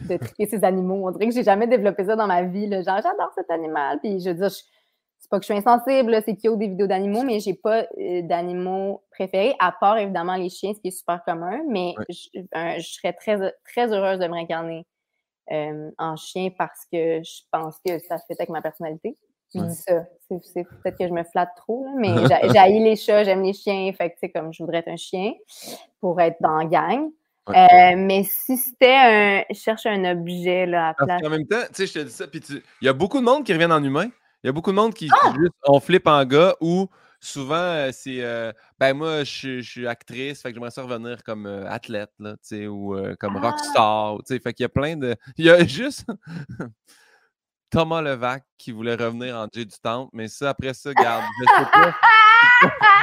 de trier ces animaux. On dirait que j'ai jamais développé ça dans ma vie. Genre, j'adore cet animal. Puis je veux dire, je, c'est pas que je suis insensible, c'est qu'il y a des vidéos d'animaux, mais j'ai pas euh, d'animaux préférés, à part évidemment les chiens, ce qui est super commun. Mais je, serais très, très heureuse de me réincarner euh, en chien parce que je pense que ça se fait avec ma personnalité. Je dis ça. C'est, peut-être que je me flatte trop, mais j'haïs les chats, j'aime les chiens. Fait que, comme je voudrais être un chien pour être dans la gang. Euh, mais si c'était un. Je cherche un objet là, à place. En même temps, tu sais, je te dis ça, puis il y a beaucoup de monde qui reviennent en humain. Il y a beaucoup de monde qui, ah! juste, on flippe en gars ou souvent euh, c'est euh, ben moi je, suis actrice, fait que j'aimerais ça revenir comme euh, athlète là, ou comme ah! rockstar, fait qu'il y a plein de il y a juste Thomas Levac qui voulait revenir en J du Temple, mais ça après ça garde, je sais pas.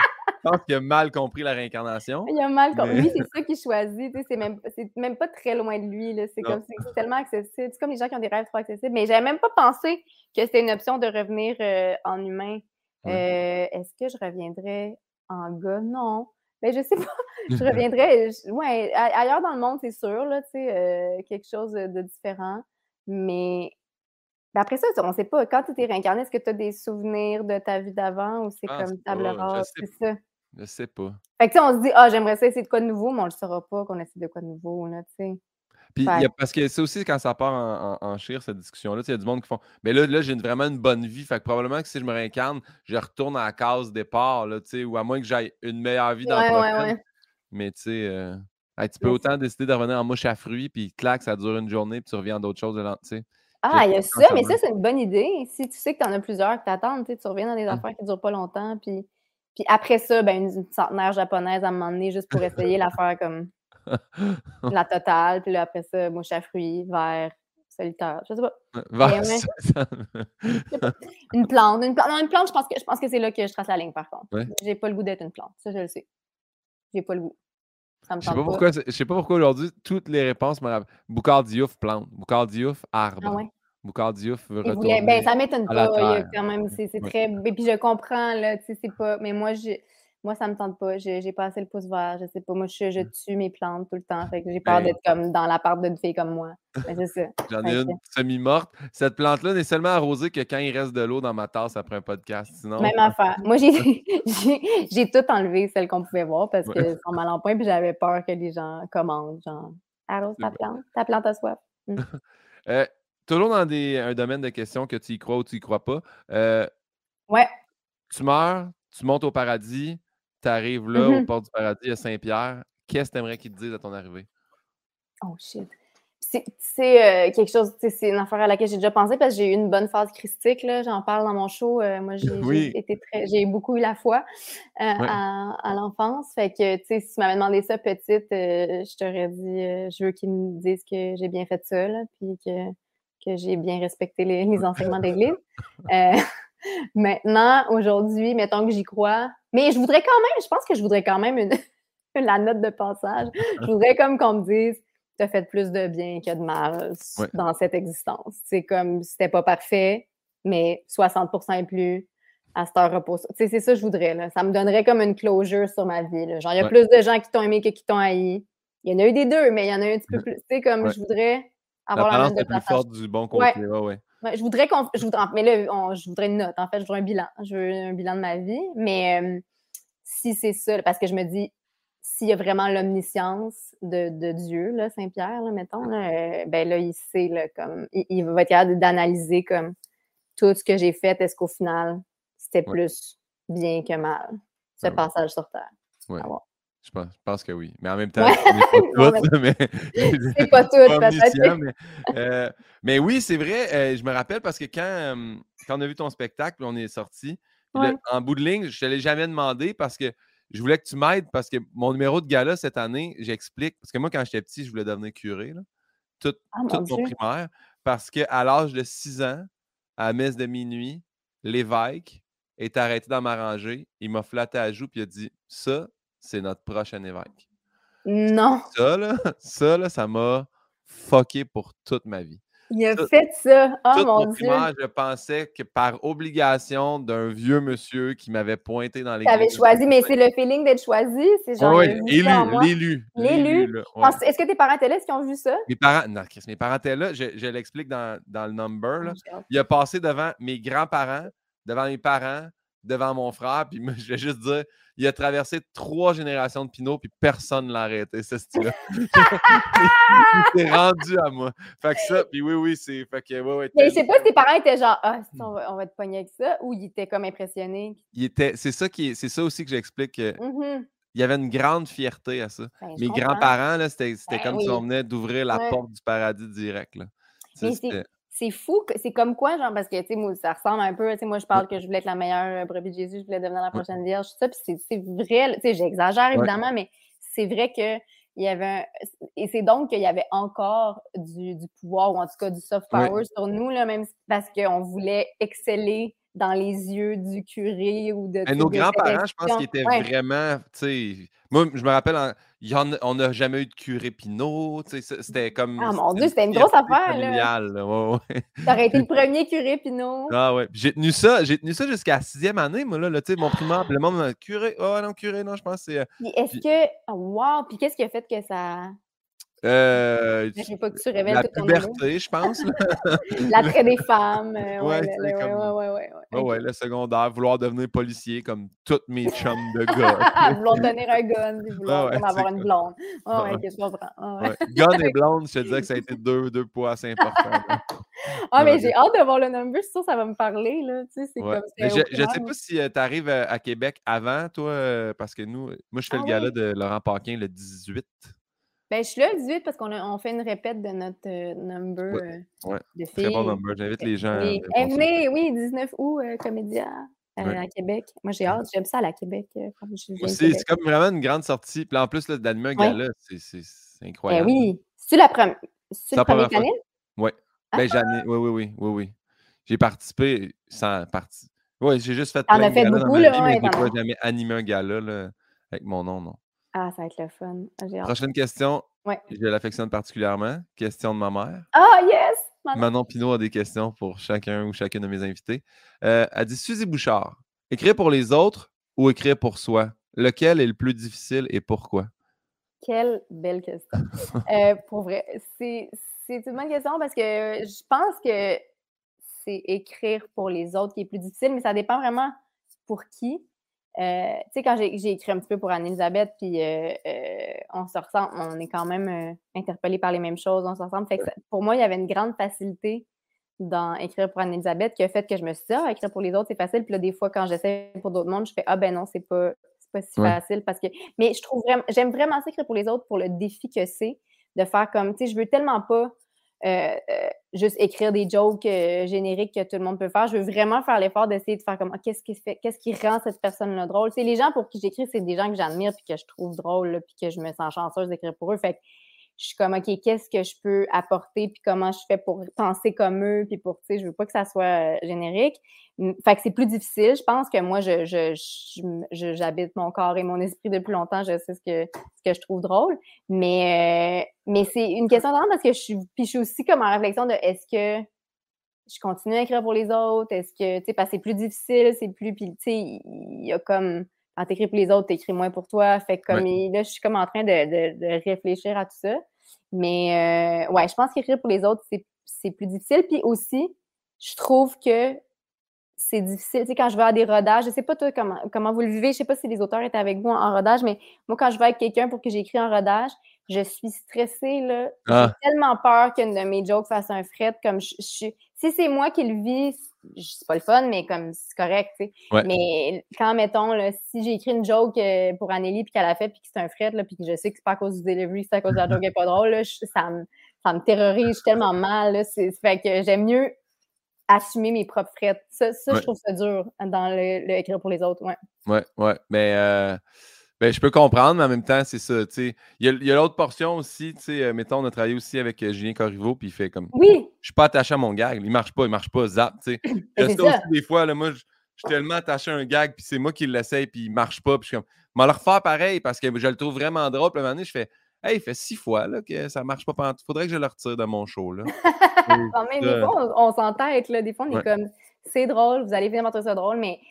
Je pense qu'il a mal compris la réincarnation. Il a mal compris. Lui, c'est ça qu'il choisit. C'est même, même pas très loin de lui. C'est comme c'est tellement accessible. C'est comme les gens qui ont des rêves trop accessibles. Mais j'avais même pas pensé que c'était une option de revenir euh, en humain. Euh, est-ce que je reviendrais en gars? Non. Mais ben, je sais pas. je reviendrais. ouais, ailleurs dans le monde, c'est sûr, là, euh, quelque chose de différent. Mais ben, après ça, on ne sait pas. Quand tu es réincarné, est-ce que tu as des souvenirs de ta vie d'avant ou c'est comme table rase? C'est ça? Je sais pas. Fait que, on se dit, ah, j'aimerais ça essayer de quoi de nouveau, mais on le saura pas qu'on essaie de quoi de nouveau, là, tu sais. Puis, y a, parce que c'est aussi quand ça part en, en, chire, cette discussion-là, il y a du monde qui font, mais là, là j'ai vraiment une bonne vie, fait que probablement que si je me réincarne, je retourne à la case départ, là, tu sais, ou à moins que j'aille une meilleure vie dans le prochain. Mais tu sais, euh, tu peux autant décider de revenir en mouche à fruits, puis clac, ça dure une journée, puis tu reviens d'autres choses, tu sais. Ah, il y a ça, mais ça, c'est une bonne idée. Si tu sais que tu en as plusieurs qui t'attendent, tu reviens dans des mmh. affaires qui ne durent pas longtemps, puis puis après ça, ben, une, centenaire japonaise à m'emmener juste pour essayer l'affaire comme la totale. Puis là, après ça, mouche à fruits, vert, solitaire. Je sais pas. une plante. Une plante. Non, une plante, je pense que, je pense que c'est là que je trace la ligne, par contre. J'ai pas le goût d'être une plante. Ça, je le sais. J'ai pas le goût. Ça me je sais pas, pourquoi, je sais pas pourquoi aujourd'hui, toutes les réponses me rappellent. Boucard Diouf, plante. Boucard Diouf, arbre. Ah ouais. Boucard Diouf veut retourner ben, ça m'étonne pas. quand même, c'est très... Et puis je comprends, là, tu sais, c'est pas... Mais moi, je... Moi, ça me tente pas. J'ai pas assez le pouce vert. Je sais pas. Moi, je, je mmh. tue mes plantes tout le temps. Fait que j'ai peur d'être comme dans l'appart d'une fille comme moi. c'est ça. J'en ai une semi-morte. Cette plante-là n'est seulement arrosée que quand il reste de l'eau dans ma tasse après un podcast. Sinon... Même affaire. Moi, j'ai tout enlevé, celle qu'on pouvait voir, parce que sont mal en point, puis j'avais peur que les gens commandent. Genre, arrose ta plante. Ta plante a soif. Mmh. euh, toujours dans des, un domaine de questions que tu y crois ou tu y crois pas. Euh, ouais. Tu meurs, tu montes au paradis, tu arrives là, au mmh port du paradis, à Saint-Pierre. Qu'est-ce que tu aimerais qu'ils te disent à ton arrivée? Oh shit. c'est quelque chose, c'est une affaire à laquelle j'ai déjà pensé parce que j'ai eu une bonne phase christique, j'en parle dans mon show. moi, j'ai été très, j'ai beaucoup eu la foi à, à l'enfance. Fait que, tu sais, si tu m'avais demandé ça petite, je t'aurais dit, je veux qu'ils me disent que j'ai bien fait ça, là, puis que, que j'ai bien respecté les, les enseignements d'église. maintenant, aujourd'hui, mettons que j'y crois, mais je voudrais quand même, je pense que je voudrais quand même une, la note de passage. Je voudrais comme qu'on me dise tu as fait plus de bien que de mal dans cette existence. C'est comme c'était pas parfait, mais 60% et plus à cette heure repose. c'est ça que je voudrais. Là. Ça me donnerait comme une closure sur ma vie. Là. Genre, il y a plus de gens qui t'ont aimé que qui t'ont haï. Il y en a eu des deux, mais il y en a un petit peu plus. Tu sais, comme je voudrais avoir la, note de plus forte du bon côté. Ouais. Je voudrais qu'on. Je voudrais, mais là, je voudrais une note. En fait, je voudrais un bilan. Je veux un bilan de ma vie. Mais euh, si c'est ça, parce que je me dis, s'il y a vraiment l'omniscience de, Dieu, Saint-Pierre, mettons, euh, ben là, il sait, comme, il, va être capable d'analyser comme tout ce que j'ai fait, est-ce qu'au final, c'était plus bien que mal, ce ben passage sur Terre? Oui. Je pense, que oui. Mais en même temps, c'est pas tout. mais... c'est pas tout, peut-être. Mais, euh, mais, oui, c'est vrai. Euh, je me rappelle parce que quand, quand on a vu ton spectacle, on est sorti, en bout de ligne, je ne te l'ai jamais demandé parce que je voulais que tu m'aides parce que mon numéro de gala cette année, j'explique. Parce que moi, quand j'étais petit, je voulais devenir curé, là, tout, ah, mon primaire. Parce qu'à l'âge de 6 ans, à la messe de minuit, l'évêque est arrêté dans ma rangée. Il m'a flatté à joue et il a dit Ça, c'est notre prochain évêque. Non. Ça, là, ça, là, ça m'a fucké pour toute ma vie. Il a fait ça. Oh mon Dieu. je pensais que par obligation d'un vieux monsieur qui m'avait pointé dans les. Tu avais choisi, mais c'est le feeling d'être choisi. C'est genre. oui, élu, l'élu. L'élu? Est-ce que tes parents étaient là? Est-ce qu'ils ont vu ça? Mes parents, non, mes parents étaient là. Je, l'explique dans, dans, le number. Là. Il a passé devant mes grands-parents, devant mes parents, devant mon frère. Puis je vais juste dire, il a traversé trois générations de Pinot, puis personne ne l'a arrêté, ce style-là. il s'est rendu à moi. Fait que ça, puis oui, oui, c'est. Fait que, ouais, ouais, Mais je sais pas si tes parents étaient genre, ah, on va, on va te pogner avec ça, ou ils étaient comme impressionnés? Il était, c'est ça, qui c'est ça aussi que j'explique. Mm-hmm. Il y avait une grande fierté à ça. Ben, Mes grands-parents, c'était ben comme si on venait d'ouvrir la porte du paradis direct. Là c'est fou, c'est comme quoi, genre, parce que, tu sais, ça ressemble un peu, tu sais, moi, je parle que je voulais être la meilleure euh, brebis de Jésus, je voulais devenir la prochaine vierge, ça, puis c'est vrai, tu sais, j'exagère évidemment, mais c'est vrai que il y avait un... et c'est donc qu'il y avait encore du, du, pouvoir ou en tout cas du soft power sur nous là même parce qu'on voulait exceller dans les yeux du curé ou de. nos grands-parents, je pense qu'ils étaient vraiment. Moi, je me rappelle, on n'a jamais eu de curé Pinot. C'était comme. Ah mon Dieu, c'était une grosse affaire. Là. Ouais, ouais. T'aurais été le premier curé Pinot. Ah ouais. J'ai tenu ça, j'ai tenu ça jusqu'à la sixième année, moi, là, là mon primaire, le monde curé. Oh non, curé, non, je pense que c'est. Euh, est-ce que. Wow! Puis qu'est-ce qui a fait que ça. Euh, pas que tu révèles la puberté, je pense. L'attrait des femmes. Euh, ouais, ouais, comme... ouais, ouais, ouais, ouais, le secondaire, vouloir devenir policier comme toutes mes chums de gars. vouloir donner un gun, vouloir avoir une blonde. Ouais, qu'est-ce comprends. gun et blonde, je te disais que ça a été deux, deux poids assez importants. ah, mais j'ai hâte de voir le number, ça, ça va me parler. Là. Tu sais, c'est comme je ne sais pas si euh, tu arrives à Québec avant, toi, parce que nous, moi, je fais le ah gala de Laurent Paquin le 18. Ben, je suis là le 18 parce qu'on on fait une répète de notre euh, number euh, de filles. Très bon number. J'invite les gens. Oui, à venez, oui, 19 août, euh, Comédia à Québec. Moi, j'ai hâte. J'aime ça à la Québec. c'est comme vraiment une grande sortie. Puis en plus, d'animer un gala, c'est ben incroyable. oui. C'est la, première c'est la première année? Oui. Ben, ah! oui, oui, oui, oui, oui. J'ai participé sans partie. Oui, j'ai juste fait. T'en as fait beaucoup, là. mais j'ai jamais animé un gala là, avec mon nom, non. Ah, ça va être le fun. Prochaine question. Ouais. Je l'affectionne particulièrement. Question de ma mère. Ah, yes! Manon Pinot a des questions pour chacun ou chacune de mes invités. Euh, elle dit Suzy Bouchard, écrire pour les autres ou écrire pour soi? Lequel est le plus difficile et pourquoi? Quelle belle question. Euh, pour vrai, c'est une bonne question parce que je pense que c'est écrire pour les autres qui est plus difficile, mais ça dépend vraiment pour qui. Euh, tu sais, quand j'ai écrit un petit peu pour Anne-Elisabeth, puis euh, euh, on se ressemble, on est quand même interpellés par les mêmes choses, on se ressemble. Fait que pour moi, il y avait une grande facilité dans écrire pour Anne-Elisabeth qui a fait que je me suis dit, ah, écrire pour les autres, c'est facile. Puis là, des fois, quand j'essaie pour d'autres mondes, je fais, ah ben non, c'est pas, pas si facile parce que. Mais je trouve vraiment, j'aime vraiment ça écrire pour les autres pour le défi que c'est de faire comme, tu sais, je veux tellement pas euh, euh, juste écrire des jokes euh, génériques que tout le monde peut faire. Je veux vraiment faire l'effort d'essayer de faire comme ah, qu'est-ce qui fait, qu'est-ce qui rend cette personne-là drôle? C'est les gens pour qui j'écris, c'est des gens que j'admire puis que je trouve drôle puis que je me sens chanceuse d'écrire pour eux. Je suis comme, OK, qu'est-ce que je peux apporter, puis comment je fais pour penser comme eux, puis pour, tu sais, je veux pas que ça soit générique. Fait que c'est plus difficile. Je pense que moi, je, je, j'habite mon corps et mon esprit depuis longtemps. Je sais ce que, que je trouve drôle. Mais, mais c'est une question d'ordre parce que je suis, puis je suis aussi comme en réflexion de est-ce que je continue à écrire pour les autres? Est-ce que, tu sais, parce que c'est plus difficile, c'est plus, puis tu sais, il y a comme, quand t'écris pour les autres, t'écris moins pour toi. Fait que comme, là, je suis comme en train de, de, réfléchir à tout ça. Mais, euh, ouais, je pense qu'écrire pour les autres, c'est plus difficile. Puis aussi, je trouve que c'est difficile. Tu sais, quand je vais à des rodages, je sais pas toi comment, comment vous le vivez, je sais pas si les auteurs étaient avec vous en, rodage, mais moi, quand je vais avec quelqu'un pour que j'écris en rodage, je suis stressée, là. J'ai ah. tellement peur qu'une de mes jokes fasse un fret. Comme je, Si c'est moi qui le vis, c'est pas le fun, mais comme c'est correct, tu sais. Mais quand, mettons, là, si j'ai écrit une joke euh, pour Anneli puis qu'elle a fait puis que c'est un fret, là, puis que je sais que c'est pas à cause du delivery, c'est à cause de la joke qui est pas drôle, là, ça, me, ça me terrorise tellement mal, là. Fait que j'aime mieux assumer mes propres frettes. Ça, je trouve ça dur dans le, écrire pour les autres, ouais. Ouais, ouais. Mais euh, ben, je peux comprendre, mais en même temps, c'est ça. Il y a, l'autre portion aussi, euh, mettons, on a travaillé aussi avec euh, Julien Corriveau, puis il fait comme. Oui. Je suis pas attaché à mon gag. Il marche pas, il marche pas, zap. sais. aussi, des fois, là, moi, je suis tellement attaché à un gag, puis c'est moi qui l'essaye, puis il marche pas. Puis je suis comme. Mais le refaire pareil parce que je le trouve vraiment drôle. Puis à un moment donné, je fais. Hey, il fait six fois là, que ça marche pas. Il faudrait que je le retire de mon show. Là. même, des fois, on, s'entête. Des fois, on est comme, c'est drôle, vous allez finir trouver ça drôle, mais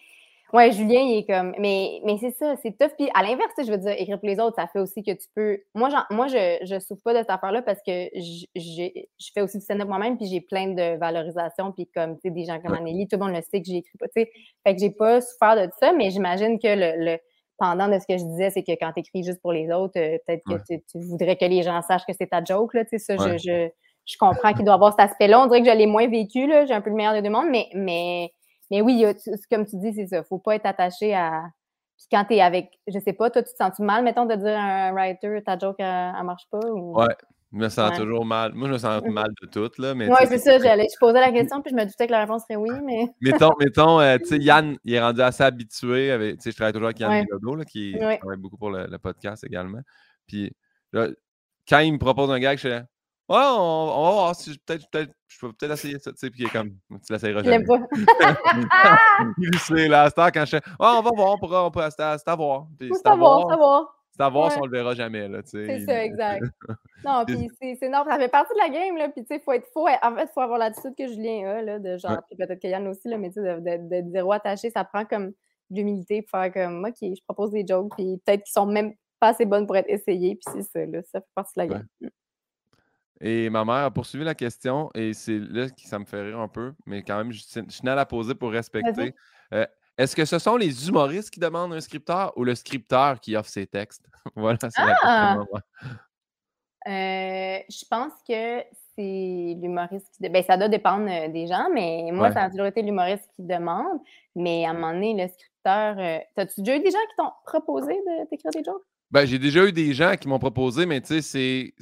ouais, Julien, il est comme, mais, mais c'est ça, c'est tough. Puis à l'inverse, je veux dire, écrire pour les autres, ça fait aussi que tu peux. Moi, moi je, je souffre pas de cette affaire-là parce que je fais aussi du stand-up moi-même, puis j'ai plein de valorisation, puis comme, tu sais, des gens comme Anneli, tout le monde le sait que j'écris pas, tu sais. Fait que j'ai pas souffert de ça, mais j'imagine que le pendant de ce que je disais, c'est que quand tu écris juste pour les autres, euh, peut-être que tu, voudrais que les gens sachent que c'est ta joke. Là, ça, je, je, comprends qu'il doit avoir cet aspect-là. On dirait que je l'ai moins vécu. J'ai un peu le meilleur des deux mondes, mais, mais, mais oui, comme tu dis, c'est ça. faut pas être attaché à. Puis quand tu es avec, je sais pas, toi, tu te sens mal, mettons, de dire à un writer, ta joke, elle, ne marche pas? Ou... Ouais. Je me sens toujours mal. Moi, je me sens mal de tout. Là, oui, c'est ça. Je posais la question, puis je me doutais que la réponse serait oui. Mais... mettons, mettons euh, tu sais, Yann, il est rendu assez habitué. Avec, je travaille toujours avec Yann ouais. qui travaille beaucoup pour le, podcast également. Puis quand il me propose un gag, je fais Ouais, on, on va voir si peut-être, peut je peux peut-être essayer ça. Tu sais, puis il est comme Tu l'essayeras jamais. il sait, là, à quand je fais Ouais, on va voir, on pourra, on peut, c'est à, voir. C'est à voir, c'est à voir. C'est à voir si on le verra jamais. Là, c'est ça, exact. non, puis c'est normal. Ça fait partie de la game. Là, puis, tu sais, faut être faux. En fait, il faut avoir l'attitude que Julien a, là, de genre, puis peut-être que Yann aussi, là, mais tu sais, de, zéro attaché, ça prend comme de l'humilité pour faire comme, OK, je propose des jokes, puis peut-être qu'ils sont même pas assez bonnes pour être essayées, puis c'est ça, là, ça fait partie de la game. Et ma mère a poursuivi la question, et c'est là que ça me fait rire un peu, mais quand même, je, je tenais à la poser pour respecter. Euh, est-ce que ce sont les humoristes qui demandent un scripteur ou le scripteur qui offre ses textes? voilà, c'est ah! la euh, je pense que c'est l'humoriste qui. Ben, ça doit dépendre euh, des gens, mais moi, ça a toujours été l'humoriste qui demande. Mais à un moment donné, le scripteur. Euh, T'as-tu déjà eu des gens qui t'ont proposé de t'écrire des jokes? Ben, j'ai déjà eu des gens qui m'ont proposé, mais tu sais, c'est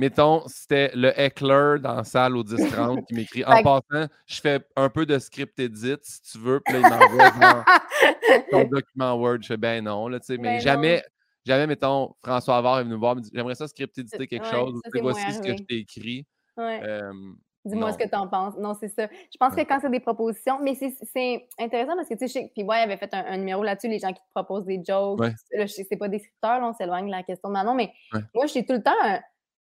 mettons, c'était le heckler dans la salle au 10-30 qui m'écrit En passant, je fais un peu de script edit si tu veux, puis là, il m'envoie ton document Word. Je fais ben non, là, tu sais, mais ben jamais. Jamais, mettons, François Avard est venu me voir, me dit J'aimerais ça script éditer quelque chose, voici ce que je t'ai écrit. Dis-moi ce que tu en penses. Non, c'est ça. Je pense que quand c'est des propositions, mais c'est intéressant parce que, tu sais, puis ouais, il avait fait un, numéro là-dessus, les gens qui te proposent des jokes. Là, c'est pas des scripteurs, là, on s'éloigne de la question de Manon, mais moi, j'ai tout le temps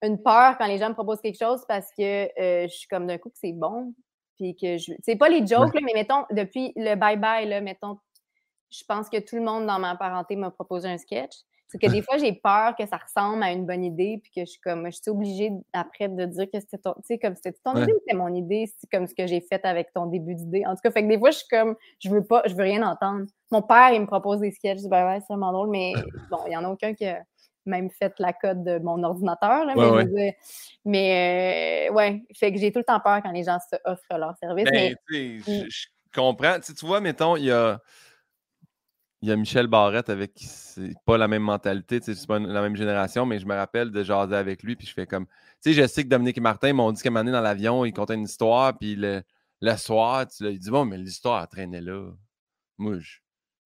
une peur quand les gens me proposent quelque chose parce que euh, je suis comme d'un coup que c'est bon. Puis que je. C'est pas les jokes, mais mettons, depuis le bye-bye, là, mettons, je pense que tout le monde dans ma parenté m'a proposé un sketch. C'est que des fois, j'ai peur que ça ressemble à une bonne idée, puis que je suis comme, je suis obligée après de dire que c'était ton, tu sais, comme c'était ton idée ou c'était mon idée, c'est comme ce que j'ai fait avec ton début d'idée. En tout cas, fait que des fois, je suis comme, je veux pas, je veux rien entendre. Mon père, il me propose des sketchs, je dis, ben ouais, c'est vraiment drôle, mais bon, il y en a aucun qui a même fait la code de mon ordinateur, là, mais, euh, ouais, fait que j'ai tout le temps peur quand les gens se offrent leur service. Ben, mais... je, comprends. tu vois, mettons, il y a il y a Michel Barrette avec qui c'est pas la même mentalité, c'est pas la même génération, mais je me rappelle de jaser avec lui, puis je fais comme. Tu sais, je sais que Dominique et Martin m'ont dit qu'à un moment donné, dans l'avion, ils contaient une histoire, puis le, le soir, tu il dit Bon, mais l'histoire a traîné là. Moi, je,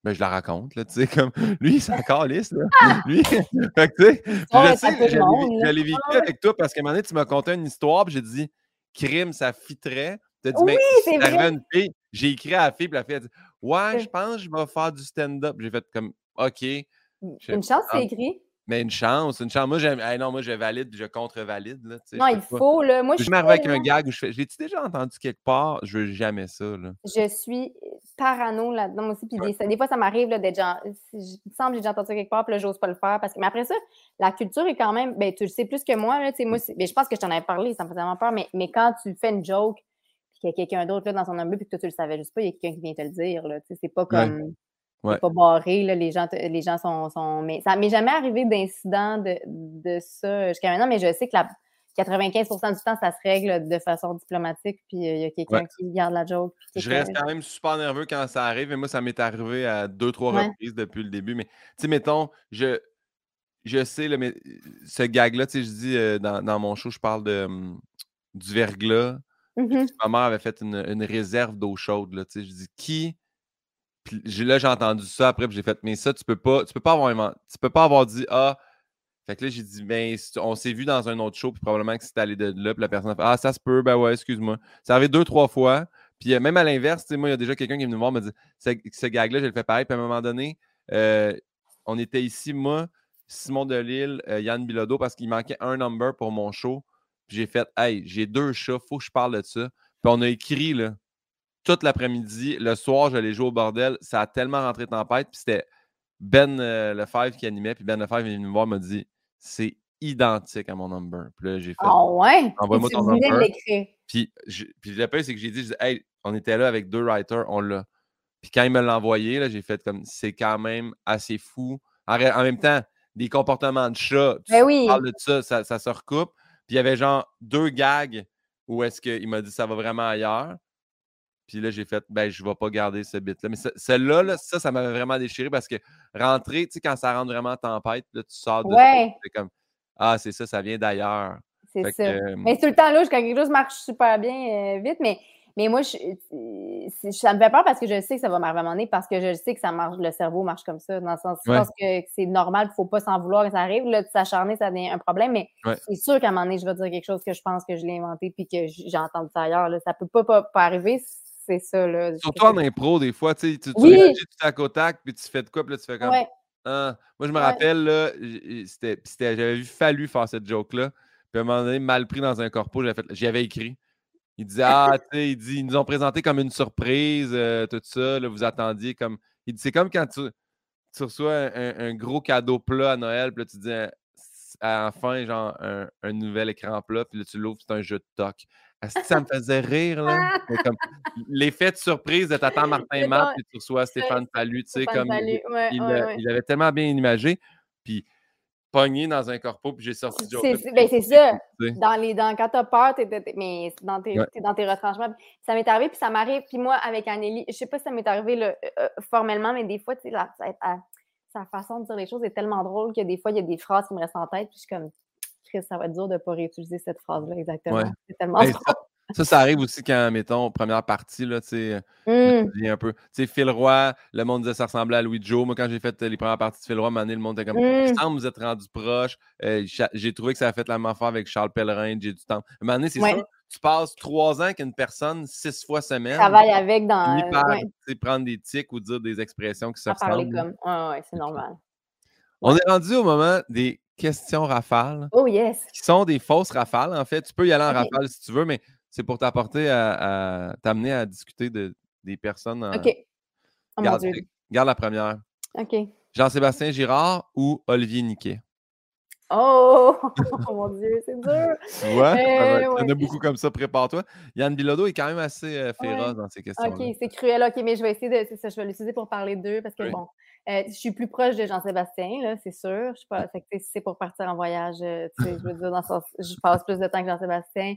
ben, je la raconte, là, tu sais, comme lui, il s'en calisse, là. Lui, fait que, tu sais, je sais, je l'ai vécu avec toi parce qu'à un moment donné, tu m'as conté une histoire, puis j'ai dit crime, ça fitterait. T'as dit, oui, c'est vrai. Une fille, j'ai écrit à la fille, puis la fille a dit Ouais, je pense que je vais faire du stand-up. J'ai fait comme OK. Une chance, c'est écrit. Mais une chance, une chance. Moi, hey, non, moi, je valide, je contre-valide. Non, il faut. Là. Moi, je suis avec un gag où je fais. J'ai-tu déjà entendu quelque part? Je veux jamais ça. Là. Je suis parano là-dedans aussi. Puis des, fois, ça m'arrive d'être genre. Il me semble que j'ai déjà entendu ça quelque part, puis là, j'ose pas le faire. Parce que... Mais après ça, la culture est quand même. Ben, tu le sais plus que moi. Là, moi mais je pense que je t'en avais parlé, ça me faisait vraiment peur. Mais, mais quand tu fais une joke, puis qu'il y a quelqu'un d'autre dans son number, puis que toi, tu le savais juste pas, il y a quelqu'un qui vient te le dire. C'est pas comme. Ouais. Pas barré, là, les gens, les gens sont, sont, Mais ça m'est jamais arrivé d'incident de, de ça jusqu'à maintenant, mais je sais que la 95% du temps, ça se règle de façon diplomatique, puis euh, il y a quelqu'un qui garde la joke. Je reste quand même super nerveux quand ça arrive, et moi, ça m'est arrivé à deux, trois reprises depuis le début. Mais, tu sais, mettons, je, je sais, là, mais ce gag-là, tu sais, je dis euh, dans, dans, mon show, je parle de, hum, du verglas. Mm Ma mère avait fait une, une réserve d'eau chaude, là, tu sais, je dis, qui puis là, j'ai entendu ça après, puis j'ai fait, mais ça, tu peux pas, tu peux pas avoir, tu peux pas avoir dit, ah, fait que là, j'ai dit, ben, on s'est vu dans un autre show, puis probablement que c'est allé de là, puis la personne a fait, ah, ça se peut, ben ouais, excuse-moi. Ça arrivé deux, trois fois. Puis euh, même à l'inverse, moi, il y a déjà quelqu'un qui est venu me voir, me dit, ce, ce gag-là, je le fais pareil. Puis à un moment donné, euh, on était ici, moi, Simon Delille, euh, Yann Bilodeau, parce qu'il manquait un number pour mon show. Puis j'ai fait, hey, j'ai deux chats, faut que je parle de ça. Puis on a écrit, là, toute l'après-midi. Le soir, j'allais jouer au bordel. Ça a tellement rentré tempête. Puis c'était Ben euh, Lefebvre qui animait. Puis Ben Lefebvre est venu me voir, m'a dit c'est identique à mon number. Puis là, j'ai fait. Ah ouais? Envoie-moi ton number. Puis, puis le pire, c'est que j'ai dit, hey, on était là avec deux writers, on l'a. Puis quand il me l'a envoyé, j'ai fait comme c'est quand même assez fou. En, même temps, des comportements de chat, tu ben parles de ça, ça, ça se recoupe. Puis il y avait genre deux gags où est-ce qu'il m'a dit ça va vraiment ailleurs. Puis là, j'ai fait, ben, je ne vais pas garder ce bit-là. Mais celle-là, là, ça, ça m'avait vraiment déchiré parce que rentrer, tu sais, quand ça rentre vraiment en tempête, là, tu sors de ouais. c'est comme, ah, c'est ça, ça vient d'ailleurs. C'est ça. mais tout le temps, là, quand quelque chose marche super bien euh, vite, mais, mais moi, je, ça me fait peur parce que je sais que ça va m'arriver parce que je sais que ça marche, le cerveau marche comme ça, dans le sens je pense que c'est normal, il ne faut pas s'en vouloir quand ça arrive. Là, de s'acharner, ça devient un problème, mais c'est sûr qu'à un moment donné, je vais dire quelque chose que je pense que je l'ai inventé puis que j'ai entendu ça ailleurs. Là. Ça ne peut pas, pas, pas arriver c'est ça. Là, Surtout en impro, des fois, tu, tu, oui. tu réagis tout à côté, puis tu fais de quoi, puis là, tu fais comme. Ah. Moi, je me rappelle, là, j'avais vu Fallu faire cette joke-là. Puis à un moment donné, mal pris dans un corpo, j'y avais écrit. Il disait Ah, tu sais, il dit, ils nous ont présenté comme une surprise, euh, tout ça, là, vous attendiez comme. Il dit, c'est comme quand tu, tu reçois un, gros cadeau plat à Noël, puis là, tu dis à la fin, genre, un, un nouvel écran plat, puis là, tu l'ouvres, c'est un jeu de toc ça me faisait rire, là. L'effet de surprise de t'attendre Martin Matt, puis tu reçois Stéphane Fallu, tu sais, comme il, avait tellement bien imagé, puis pogné dans un corpo, puis j'ai sorti du ben, C'est ça. Dans les, dans, quand t'as peur, t'es, mais dans tes, dans tes retranchements. Ça m'est arrivé, puis ça m'arrive, puis moi, avec Anneli, je sais pas si ça m'est arrivé là, euh, euh, formellement, mais des fois, tu sais, sa façon de dire les choses est tellement drôle que des fois, il y a des phrases qui me restent en tête, puis je suis comme ça va être dur de ne pas réutiliser cette phrase-là exactement. C'est tellement ça, ça, arrive aussi quand, mettons, première partie, là, tu sais, euh, mmh. un peu. Tu sais, Phil Roy, le monde disait que ça ressemblait à Louis Joe. Moi, quand j'ai fait les premières parties de Phil Roy, le monde était comme, semble vous êtes rendu proche. Euh, j'ai trouvé que ça a fait la même affaire avec Charles Pellerin, j'ai du temps. À c'est ça. Tu passes trois ans avec une personne, six fois semaine. Travaille avec dans. Tu prendre des tics ou dire des expressions qui se ressemblent. parler comme. ouais, c'est normal. On est rendu au moment des questions rafales. Oh yes. Qui sont des fausses rafales, en fait. Tu peux y aller en rafale si tu veux, mais c'est pour t'apporter à, t'amener à discuter de, des personnes. OK. Oh garde, garde la première. OK. Jean-Sébastien Girard ou Olivier Niquet? Oh! oh mon Dieu, c'est dur! Ouais, il y en a beaucoup comme ça, prépare-toi. Yann Bilodeau est quand même assez euh, féroce dans ces questions. OK, c'est cruel. OK, mais je vais essayer de. Ça, je vais l'utiliser pour parler d'eux parce que bon, euh, je suis plus proche de Jean-Sébastien, c'est sûr. Je pas, si c'est pour partir en voyage, euh, je veux dire, je passe plus de temps que Jean-Sébastien.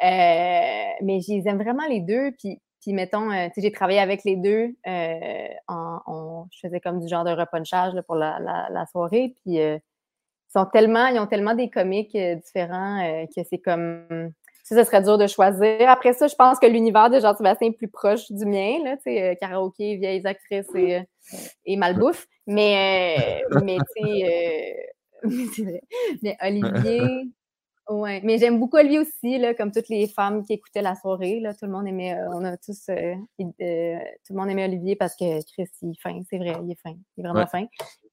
mais je les aime vraiment les deux. Puis, mettons, j'ai travaillé avec les deux. Je faisais comme du genre de repunchage pour la, soirée. Puis sont tellement, ils ont tellement des comiques différents que c'est comme ça, serait dur de choisir. Après ça, je pense que l'univers de Jean-Sébastien est plus proche du mien, là, tu sais, karaoké, vieilles actrices et, et malbouffe. Mais, mais tu sais, mais Olivier, ouais. Mais j'aime beaucoup Olivier aussi, là, comme toutes les femmes qui écoutaient la soirée. Là, tout le monde aimait, euh, on a tous, euh, euh, tout le monde aimait Olivier parce que Chris, il est fin, c'est vrai, il est fin. Il est vraiment fin.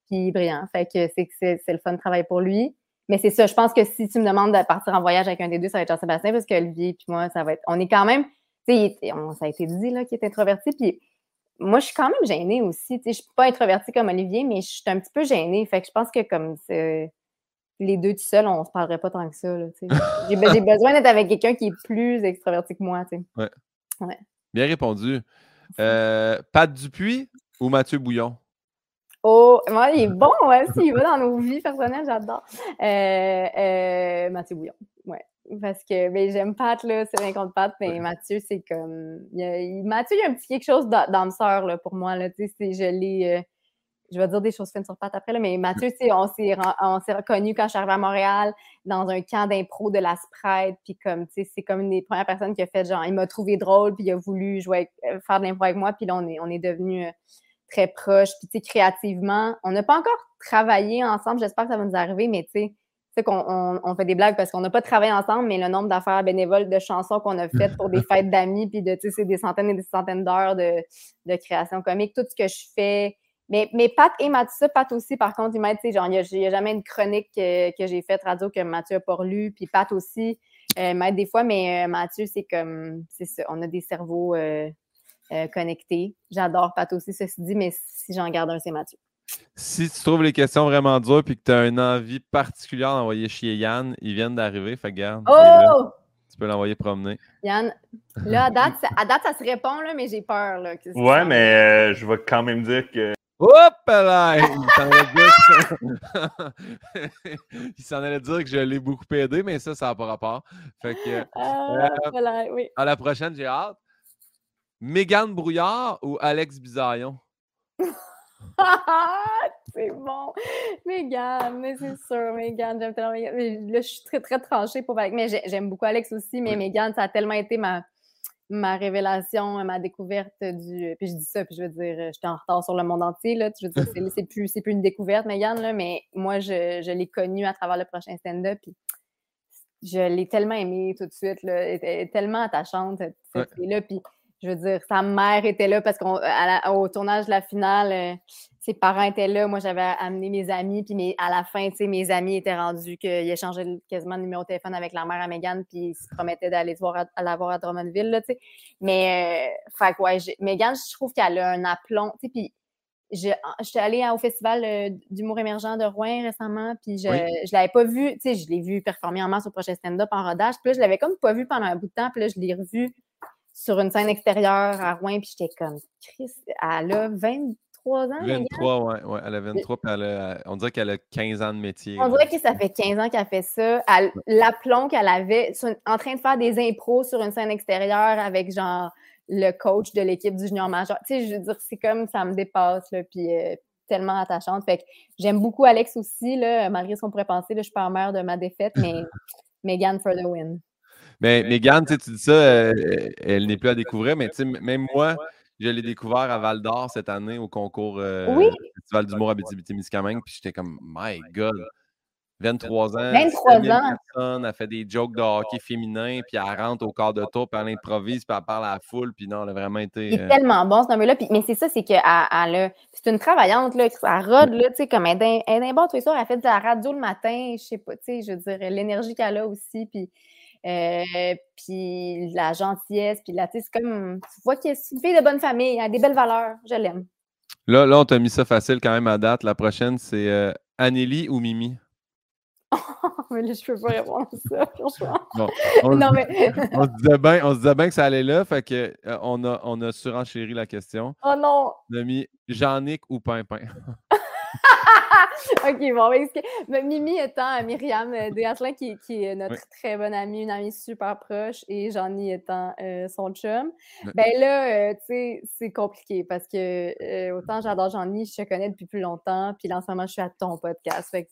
Puis brillant. Fait que c'est, le fun de travailler pour lui. Mais c'est ça, je pense que si tu me demandes de partir en voyage avec un des deux, ça va être Jean-Sébastien parce qu'Olivier puis moi, ça va être. On est quand même, tu sais, ça a été dit là qu'il est introverti. Puis moi, je suis quand même gênée aussi. Je ne suis pas introvertie comme Olivier, mais je suis un petit peu gênée. Fait que je pense que comme les deux tout seuls, on ne se parlerait pas tant que ça. J'ai besoin d'être avec quelqu'un qui est plus extroverti que moi. Ouais. ouais. Bien répondu. Euh, Pat Dupuis ou Mathieu Bouillon? Oh, moi, il est bon aussi. Il va dans nos vies personnelles, j'adore. Euh, euh, Mathieu Bouillon. Ouais. Parce que ben, j'aime Pat, là, c'est rien contre Pat, mais Mathieu, c'est comme. Il Mathieu, il y a un petit quelque chose d'âme sœur là, pour moi. Là, je l'ai. Euh, je vais dire des choses fines sur Pat après, là, mais Mathieu, on s'est, on s'est reconnus quand je suis arrivée à Montréal dans un camp d'impro de la Sprite. Puis comme, tu sais, c'est comme une des premières personnes qui a fait genre, il m'a trouvé drôle, puis il a voulu jouer euh, faire de l'impro avec moi. Puis là, on est, on est devenus euh, très proches. Puis tu sais, créativement, on n'a pas encore travaillé ensemble. J'espère que ça va nous arriver, mais tu sais, sais qu'on on, fait des blagues parce qu'on n'a pas travaillé ensemble, mais le nombre d'affaires bénévoles de chansons qu'on a faites pour des fêtes d'amis, puis de, tu sais, des centaines et des centaines d'heures de, de, création comique, tout ce que je fais. Mais, mais Pat et Mathieu, Pat aussi, par contre, il m'aide, tu sais, genre, il n'y a, jamais une chronique que, que j'ai faite radio que Mathieu n'a pas lu, puis Pat aussi euh, m'aide des fois, mais euh, Mathieu, c'est comme, c'est ça, on a des cerveaux euh, euh, connectés. J'adore Pat aussi, ceci dit, mais si j'en garde un, c'est Mathieu. Si tu trouves les questions vraiment dures et que tu as une envie particulière d'envoyer chez Yann, ils viennent d'arriver. Fait garde. Oh! Tu peux l'envoyer promener. Yann, là, à date, à date ça se répond, là, mais j'ai peur. Là, ouais, mais euh, je vais quand même dire que. Hop là! Il s'en allait, dire que je l'ai beaucoup aidé, mais ça, ça n'a pas rapport. Fait que, ah, euh, oui. À la prochaine, j'ai hâte. Mégane Brouillard ou Alex Bisaillon? c'est bon. Mégane, mais c'est sûr, Mégane, j'aime tellement Mégane. Là, je suis très, très tranchée pour Alex. Mais j'aime beaucoup Alex aussi, mais Mégane, ça a tellement été ma, ma révélation, ma découverte du. Puis je dis ça, puis je veux dire, j'étais en retard sur le monde entier, là. Je veux dire, c'est plus, plus une découverte, Mégane, là, mais moi, je, je l'ai connue à travers le prochain stand-up, puis je l'ai tellement aimée tout de suite, là. Elle était tellement attachante, cette là puis je veux dire, sa mère était là parce qu'au tournage de la finale, euh, ses parents étaient là. Moi, j'avais amené mes amis, puis à la fin, tu sais, mes amis étaient rendus qu'ils échangeaient quasiment le numéro de téléphone avec la mère à Megan, puis ils se promettaient d'aller la voir à Drummondville, là, tu sais. Mais, euh, fait ouais, Megan, je trouve qu'elle a un aplomb, tu sais, puis j'étais allée au festival euh, d'humour émergent de Rouen récemment, puis je, je l'avais pas vu, tu sais, je l'ai vu performer en masse au prochain stand-up en rodage, puis là, je l'avais comme pas vu pendant un bout de temps, puis là, je l'ai revu sur une scène extérieure à Rouen, puis j'étais comme, Chris, elle a 23 ans. 23, ouais, ouais, elle a 23, puis on dirait qu'elle a 15 ans de métier. On dirait que ça fait 15 ans qu'elle fait ça. L'aplomb qu'elle avait, en train de faire des impros sur une scène extérieure avec genre le coach de l'équipe du junior major. Tu sais, je veux dire, c'est comme ça me dépasse, là, puis euh, tellement attachante. Fait que j'aime beaucoup Alex aussi, là, malgré ce qu'on pourrait penser, là, je suis pas mère de ma défaite, mais Megan for the win. Mais Mégane, tu dis ça, euh, elle n'est plus à découvrir, mais même moi, je l'ai découvert à Val d'Or cette année au concours euh, Festival d'humour à Bétibi-Témiscamingue, puis j'étais comme, my God, 23 ans, 23 ans. Elle fait des jokes de hockey féminin, puis elle rentre au quart de tour, puis elle improvise, puis elle parle à la foule, puis non, elle a vraiment été. C'est euh tellement bon ce number-là, mais c'est ça, c'est qu'elle elle, c'est une travaillante, là, elle rôde, là, tu sais, comme elle est d'un bon, tu sais, elle fait de la radio le matin, je sais pas, tu sais, je veux dire, l'énergie qu'elle a aussi, puis euh, puis la gentillesse, puis la, c'est comme, tu vois qu'elle est une fille de bonne famille, elle a des belles valeurs, je l'aime. Là, là, on t'a mis ça facile quand même à date. La prochaine, c'est euh, ou Mimi? mais là, je peux pas répondre à ça, franchement. on, non, mais... on, se disait bien, on se disait bien que ça allait là, fait que euh, on, a, on a surenchéri la question. Oh non! On a mis Jean-Nic ou Pimpin? OK, bon, mais Mimi étant euh, Myriam euh, Desathlin, qui, qui est notre très bonne amie, une amie super proche, et Johnny étant euh, son chum, ben là, tu sais, c'est compliqué parce que autant j'adore Johnny, je te connais depuis plus longtemps, puis là, en ce moment, je suis à ton podcast. Fait que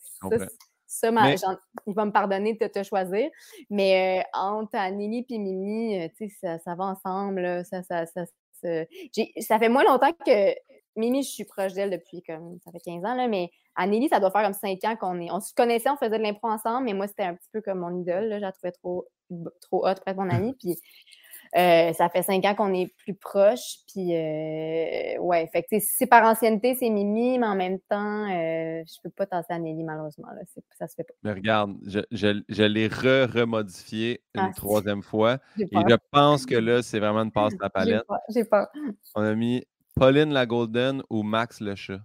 Ça, ma- Mais- j'en- il va me pardonner de te choisir. Mais entre Anneli et Mimi, tu sais, ça, ça va ensemble. là. Ça, ça, ça, ça- ça fait moins longtemps que Mimi, je suis proche d'elle depuis comme ça fait 15 ans, là, mais Anneli, ça doit faire comme 5 ans qu'on est. On se connaissait, on faisait de l'impro ensemble, mais moi, c'était un petit peu comme mon idole. Là, je la trouvais trop, trop hot pour être mon amie. Puis euh, ça fait 5 ans qu'on est plus proches. Puis euh, ouais, fait que c'est par ancienneté, c'est Mimi, mais en même temps, euh, je peux pas tasser Anneli, malheureusement. Là. Ça se fait pas. Mais regarde, je, je- je l'ai re-remodifié une Ah, troisième fois. Et je pense que là, c'est vraiment une passe à la palette. J'ai peur. On a mis Pauline la Golden ou Max le chat?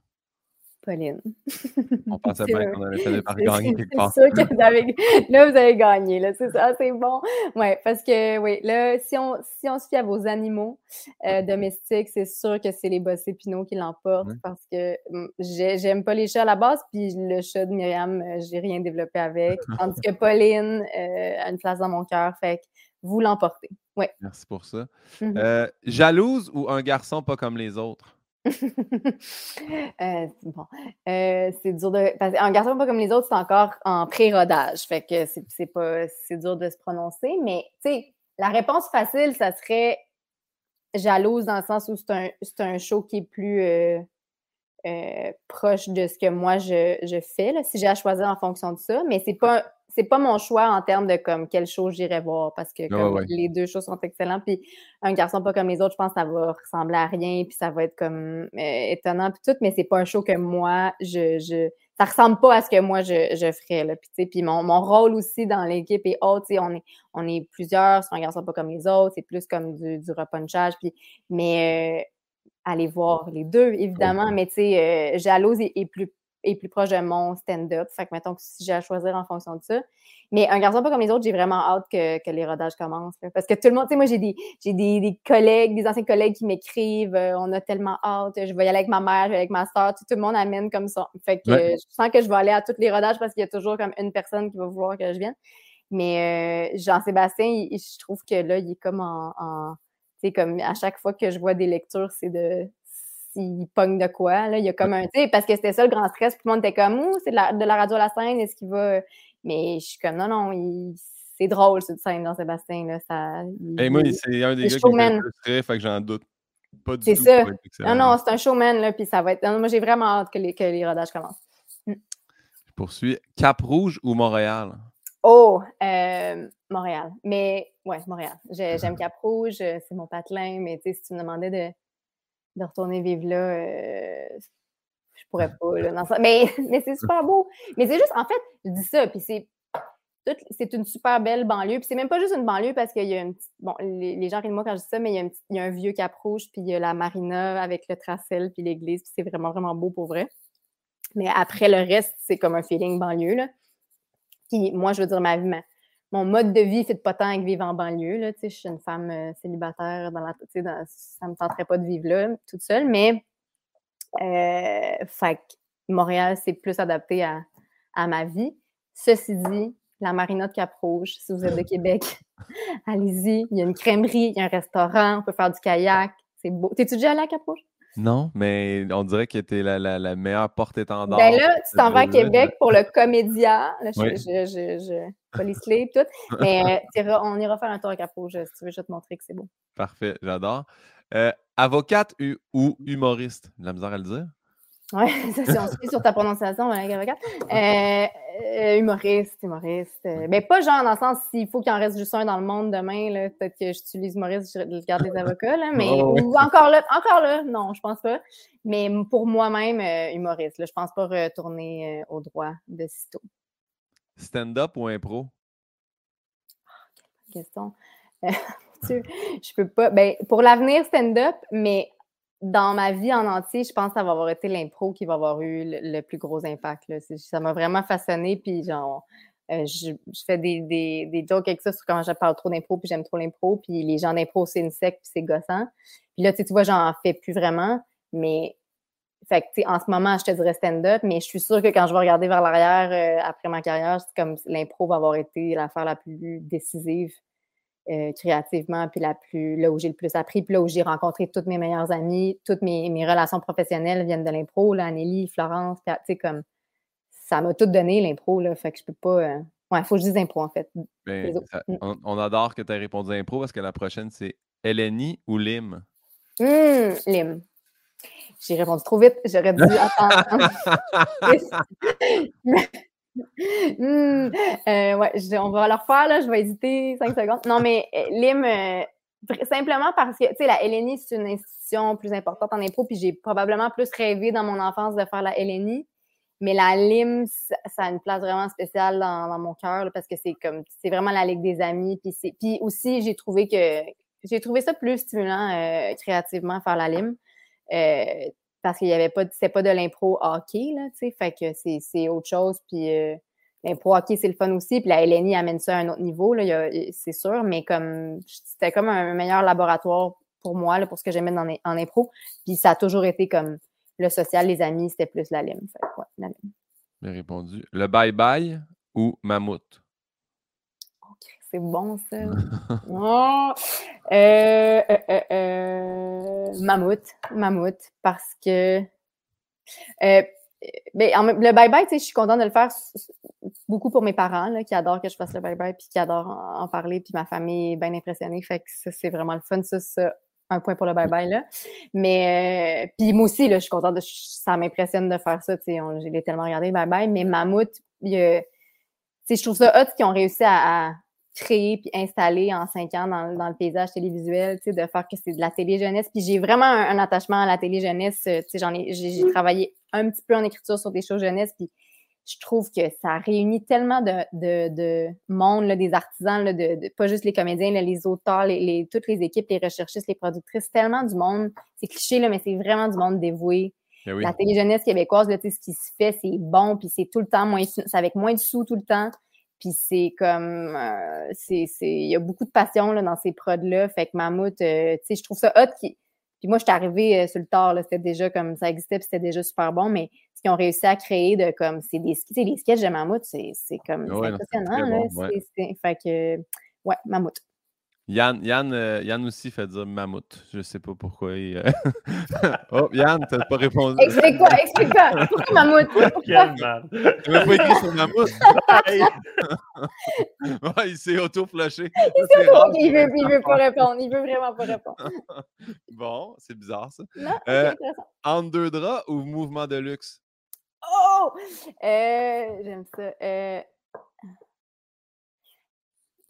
Pauline. On pensait bien qu'on allait finir par gagner quelque part. sûr que vous avez... Là, vous avez gagné. Là, c'est ça, c'est bon. Ouais, parce que, oui, là, si on, si on se fie à vos animaux euh, domestiques, c'est sûr que c'est les bossés Pinot qui l'emportent parce que hum, j'ai- j'aime pas les chats à la base, puis le chat de Myriam, euh, j'ai rien développé avec. Tandis que Pauline euh, a une place dans mon cœur, fait que vous l'emportez. Ouais. Merci pour ça. Mhm. Euh, jalouse ou un garçon pas comme les autres? Euh, bon, euh, c'est dur de. Parce qu'un garçon pas comme les autres, c'est encore en pré-rodage. Fait que c'est pas. C'est dur de se prononcer. Mais tu sais, la réponse facile, ça serait jalouse dans le sens où c'est un, c'est un show qui est plus euh, proche de ce que moi je, je fais, là, si j'ai à choisir en fonction de ça. Mais c'est pas. C'est pas mon choix en termes de comme quelle show j'irais voir parce que comme ouais. les deux shows sont excellents. Puis un garçon pas comme les autres, je pense que ça va ressembler à rien, puis ça va être comme euh, étonnant, puis tout, mais c'est pas un show que moi, je, je ça ressemble pas à ce que moi, je, je ferais, là, puis puis mon, mon rôle aussi dans l'équipe est sais, on est, on est plusieurs, c'est un garçon pas comme les autres, c'est plus comme du, du repunchage, puis, mais euh, aller voir les deux, évidemment, mais tu sais, euh, Jalouse est, est plus est plus proche de mon stand-up. Fait que mettons que si j'ai à choisir en fonction de ça. Mais un garçon pas comme les autres, j'ai vraiment hâte que, que les rodages commencent. là. Parce que tout le monde, tu sais, moi, j'ai des, j'ai des, des collègues, des anciens collègues qui m'écrivent, euh, on a tellement hâte, je vais y aller avec ma mère, je vais aller avec ma soeur, tout, tout le monde amène comme ça. Fait que Ouais. euh, je sens que je vais aller à tous les rodages parce qu'il y a toujours comme une personne qui va vouloir que je vienne. Mais euh, Jean-Sébastien, je trouve que là, il est comme en. en tu sais, comme à chaque fois que je vois des lectures, c'est de s'il pogne de quoi. Là, il y a comme un. Tu sais, parce que c'était ça le grand stress, tout le monde était comme, ouh, c'est de la, de la radio à la scène, est-ce qu'il va. Mais je suis comme, non, non, il- c'est drôle, cette scène, Jean-Sébastien. Là, ça, il- Et moi, c'est un des gars qui me fait le que j'en doute pas du C'est tout. ça. être excellent. Non, non, c'est un showman, là, puis ça va être. non, moi, j'ai vraiment hâte que les, que les rodages commencent. Je poursuis. Cap Rouge ou Montréal? Oh, euh, Montréal. Mais ouais, Montréal. J'ai- J'aime Cap-Rouge, euh, c'est mon patelin, mais tu sais, si tu me demandais de, de retourner vivre là, euh, je pourrais pas. Là, dans ça. Mais, mais c'est super beau. Mais c'est juste, en fait, je dis ça, puis c'est c'est une super belle banlieue. Puis c'est même pas juste une banlieue parce qu'il y a une petite. Bon, les, les gens rient de moi quand je dis ça, mais il y a, une petite- il y a un vieux Cap Rouge, puis il y a la marina avec le tracel, puis l'église, puis c'est vraiment, vraiment beau pour vrai. Mais après, le reste, c'est comme un feeling banlieue, là. Puis moi, je veux dire, ma vie, ma- mon mode de vie fait pas tant avec vivre en banlieue. Là, je suis une femme euh, célibataire, dans la, dans- ça me tenterait pas de vivre là, toute seule, mais euh, fait Montréal, c'est plus adapté à, à ma vie. Ceci dit, la marina de Cap-Rouge, si vous êtes de Québec, allez-y. Il y a une crèmerie, il y a un restaurant, on peut faire du kayak. C'est beau. T'es-tu déjà allé à Cap-Rouge? Non, mais on dirait que t'es la, la, la meilleure porte-étendard. Ben là, tu t'en vas à de- Québec pour le comédia. Là, je, Oui. je, je, je, les tout. Mais euh, on ira faire un tour à Cap-Rouge, si tu veux, je vais te montrer que c'est beau. Parfait, j'adore. Euh, avocate ou humoriste? De La misère à le dire. Ouais, ça, si on fie sur ta prononciation. Euh, euh, humoriste, humoriste. Euh, ben, pas genre dans le sens s'il faut qu'il en reste juste un dans le monde demain, là, peut-être que j'utilise humoriste, je garde les avocats, là, mais Oh, oui. ou encore là, encore là, non, je pense pas. Mais pour moi-même, euh, humoriste, là, je pense pas retourner euh, au droit de sitôt. Stand-up ou impro? question. Euh, mon Dieu, je peux pas. Ben, pour l'avenir, stand-up, mais dans ma vie en entier, je pense que ça va avoir été l'impro qui va avoir eu le, plus gros impact. Ça m'a vraiment façonné, puis genre. euh, je, fais des, des, des jokes avec ça sur comment je parle trop d'impro, puis j'aime trop l'impro, puis les gens d'impro, c'est une secte, puis c'est gossant. Puis là, tu vois, j'en fais plus vraiment, mais fait que, en ce moment, je te dirais stand-up, mais je suis sûre que quand je vais regarder vers l'arrière euh, après ma carrière, c'est comme l'impro va avoir été l'affaire la plus décisive euh, créativement, puis la plus, là où j'ai le plus appris, puis là où j'ai rencontré toutes mes meilleures amies, toutes mes, mes relations professionnelles viennent de l'impro, là, Anneli, Florence, tu sais, comme, ça m'a tout donné, l'impro, là. Fait que je peux pas. euh, Ouais, il faut que je dise impro, en fait. Ben, ça- Mm. on, on adore que tu aies répondu à impro parce que la prochaine, c'est LNI ou LIM? Hum, Lim. J'ai répondu trop vite. J'aurais dû attendre. Hum, euh, ouais, on va le refaire, là. Je vais hésiter cinq secondes. Non, mais euh, Lim, euh, simplement parce que, tu sais, la LNI, c'est une institution plus importante en impro, puis j'ai probablement plus rêvé dans mon enfance de faire la LNI. Mais la LIM, ça, a une place vraiment spéciale dans, mon cœur, parce que c'est comme, c'est vraiment la Ligue des amis. Puis, puis aussi, j'ai trouvé que, j'ai trouvé ça plus stimulant créativement faire la LIM. Parce qu'il y avait pas, c'était pas de l'impro hockey, là, tu sais, fait que c'est, c'est autre chose. Puis euh, l'impro hockey, c'est le fun aussi. Puis la LNI amène ça à un autre niveau, là, c'est sûr, mais comme, c'était comme un meilleur laboratoire pour moi, là, pour ce que j'aimais dans, en impro. Puis ça a toujours été comme le social, les amis, c'était plus la LIM. Fait que, ouais, la LIM. Bien répondu. Le bye-bye ou mammouth? C'est bon, ça. Oh! Euh, euh, euh, euh, mammouth. Mammouth. Parce que. euh, ben, en le bye-bye, je suis contente de le faire beaucoup pour mes parents, là, qui adorent que je fasse le bye-bye, puis qui adorent en, en parler, puis ma famille est bien impressionnée. Fait que ça, c'est vraiment le fun. Ça, c'est un point pour le bye-bye, là. Mais, euh, puis moi aussi, là, je suis contente, de, ça m'impressionne de faire ça, on- Je l'ai tellement regardé, bye-bye. Mais Mammouth, il je trouve ça hot qu'ils ont réussi à, à créer puis installer en cinq ans dans, dans le paysage télévisuel, tu sais, de faire que c'est de la télé-jeunesse. Puis j'ai vraiment un, un attachement à la télé-jeunesse. euh, Tu sais, j'en ai, j'ai, travaillé un petit peu en écriture sur des shows jeunesse, puis je trouve que ça réunit tellement de, de, de monde, là, des artisans, là, de, de- pas juste les comédiens, là, les auteurs, les, les- toutes les équipes, les recherchistes, les productrices, tellement du monde. C'est cliché, là, mais c'est vraiment du monde dévoué. Oui. La télé-jeunesse québécoise, là, tu sais, ce qui se fait, c'est bon, puis c'est tout le temps moins, c'est avec moins de sous tout le temps. Puis c'est comme, euh, c'est, c'est, il y a beaucoup de passion là, dans ces prods-là. Fait que Mammouth, euh, tu sais, je trouve ça hot. Qui... Puis moi, je suis arrivée euh, sur le tard, là, c'était déjà comme, ça existait, puis c'était déjà super bon, mais ce qu'ils ont réussi à créer de comme, c'est des, les sketchs de Mammouth, c'est, c'est comme, Ouais, impressionnant, là. bon, ouais. Fait que, ouais, Mammouth. Yann, Yann, euh, Yann aussi fait dire mammouth. Je sais pas pourquoi. il, euh, oh, Yann, t'as pas répondu. Explique-toi, explique-toi. Pourquoi Mammouth? Pourquoi? Quel mal. Tu m'as pas écrit sur mammouth? Ouais, il s'est auto-flushé. il veut, il veut pas répondre. Il veut vraiment pas répondre. Bon, c'est bizarre ça. Non? Euh, intéressant. Entre deux draps ou mouvement de luxe? Oh! Euh, J'aime ça.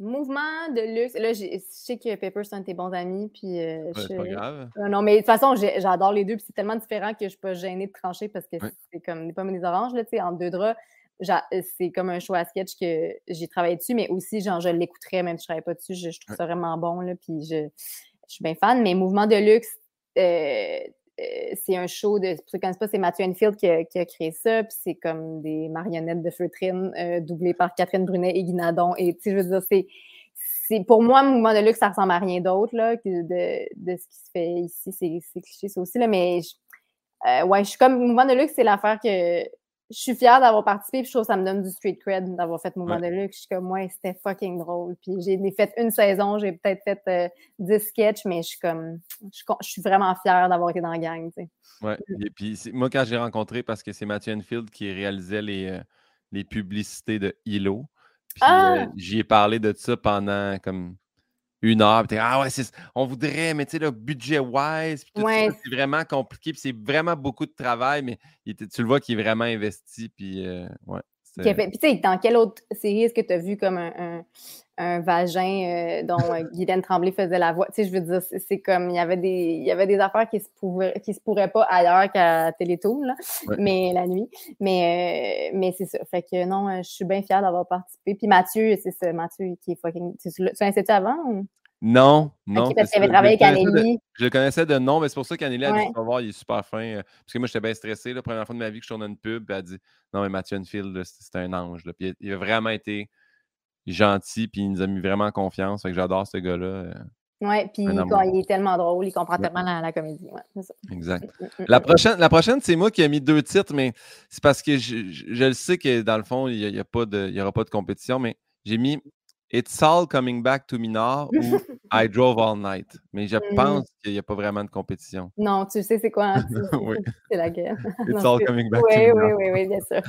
Mouvement de luxe. Là, je sais que Pepper, c'est un de tes bons amis. Puis, euh, Ouais, je- c'est pas grave. Euh, non, mais de toute façon, j'adore les deux. Puis c'est tellement différent que je suis pas gênée de trancher parce que Ouais. c'est comme des pommes et des oranges, là, tu sais, en deux draps. euh, C'est comme un show à sketch que j'ai travaillé dessus, mais aussi, genre, je l'écouterais même si je travaillais pas dessus. Je, je trouve ça vraiment bon, là. Puis je, je suis bien fan. Mais Mouvement de luxe, euh, c'est un show de. Pour ceux qui pas, c'est Mathieu Enfield qui a, créé ça. Puis c'est comme des marionnettes de feutrine euh, doublées par Catherine Brunet et Guy Nadon. Et tu sais, je veux dire, c'est. Pour moi, Mouvement de luxe, ça ressemble à rien d'autre là, que de, de ce qui se fait ici. C'est c'est cliché, ça aussi. Là, mais je- euh, ouais, je suis comme. Mouvement de luxe, c'est l'affaire que. Je suis fière d'avoir participé, puis je trouve que ça me donne du street cred d'avoir fait Mouvement de luxe. Je suis comme, ouais, c'était fucking drôle. Puis j'ai fait une saison, j'ai peut-être fait euh, 10 sketchs, mais je suis comme, je suis, con- je suis vraiment fière d'avoir été dans la gang, tu sais. Ouais. Et puis, moi, quand j'ai rencontré, parce que c'est Mathieu Enfield qui réalisait les, euh, les publicités de Hilo, puis Ah! euh, j'y ai parlé de ça pendant comme une heure. Puis ah ouais, on voudrait, mais tu sais, le budget-wise, Ouais. c'est vraiment compliqué, puis c'est vraiment beaucoup de travail, mais tu le vois qu'il est vraiment investi, puis euh, ouais. Qui a fait- Puis tu sais, dans quelle autre série est-ce que tu as vu comme un, un, un vagin euh, dont euh, Guylaine Tremblay faisait la voix? Tu sais, je veux dire, c'est comme, il y avait des, il y avait des affaires qui se qui se pourraient pas ailleurs qu'à Télétoon, là, Ouais. mais la nuit. Mais, euh, mais c'est ça. Fait que non, euh, je suis bien fière d'avoir participé. Puis Mathieu, c'est ça, Mathieu qui est fucking... Tu, tu l'as- tu avant? ou? Non, non. Parce qu'il avait travaillé avec connaissais de- Anneli. Je le connaissais de nom, mais c'est pour ça qu'Anneli a dit. Tu vas voir, il est super fin. euh, parce que moi, j'étais bien stressé. La première fois de ma vie que je tournais une pub, puis elle a dit Non, mais Mathieu Enfield, c'est un ange. là. Puis il- a vraiment été gentil, puis il nous a mis vraiment confiance. Fait que j'adore ce gars-là. euh, Ouais, puis il est tellement drôle, il comprend Ouais. tellement la, la comédie. Ouais, c'est ça. exact. Mm, mm, La mm. prochaine, la prochaine c'est moi qui ai mis deux titres, mais c'est parce que je, je- je le sais que dans le fond, il n'y a, pas de- il y aura pas de compétition, mais j'ai mis It's All Coming Back to Me Now ou I drove all night. Mais je Mhm. pense qu'il n'y a pas vraiment de compétition. Non, tu sais c'est quoi? hein, Oui. C'est la guerre. It's Non, all c'est- coming back to Oui, me oui, now. oui, oui, bien sûr.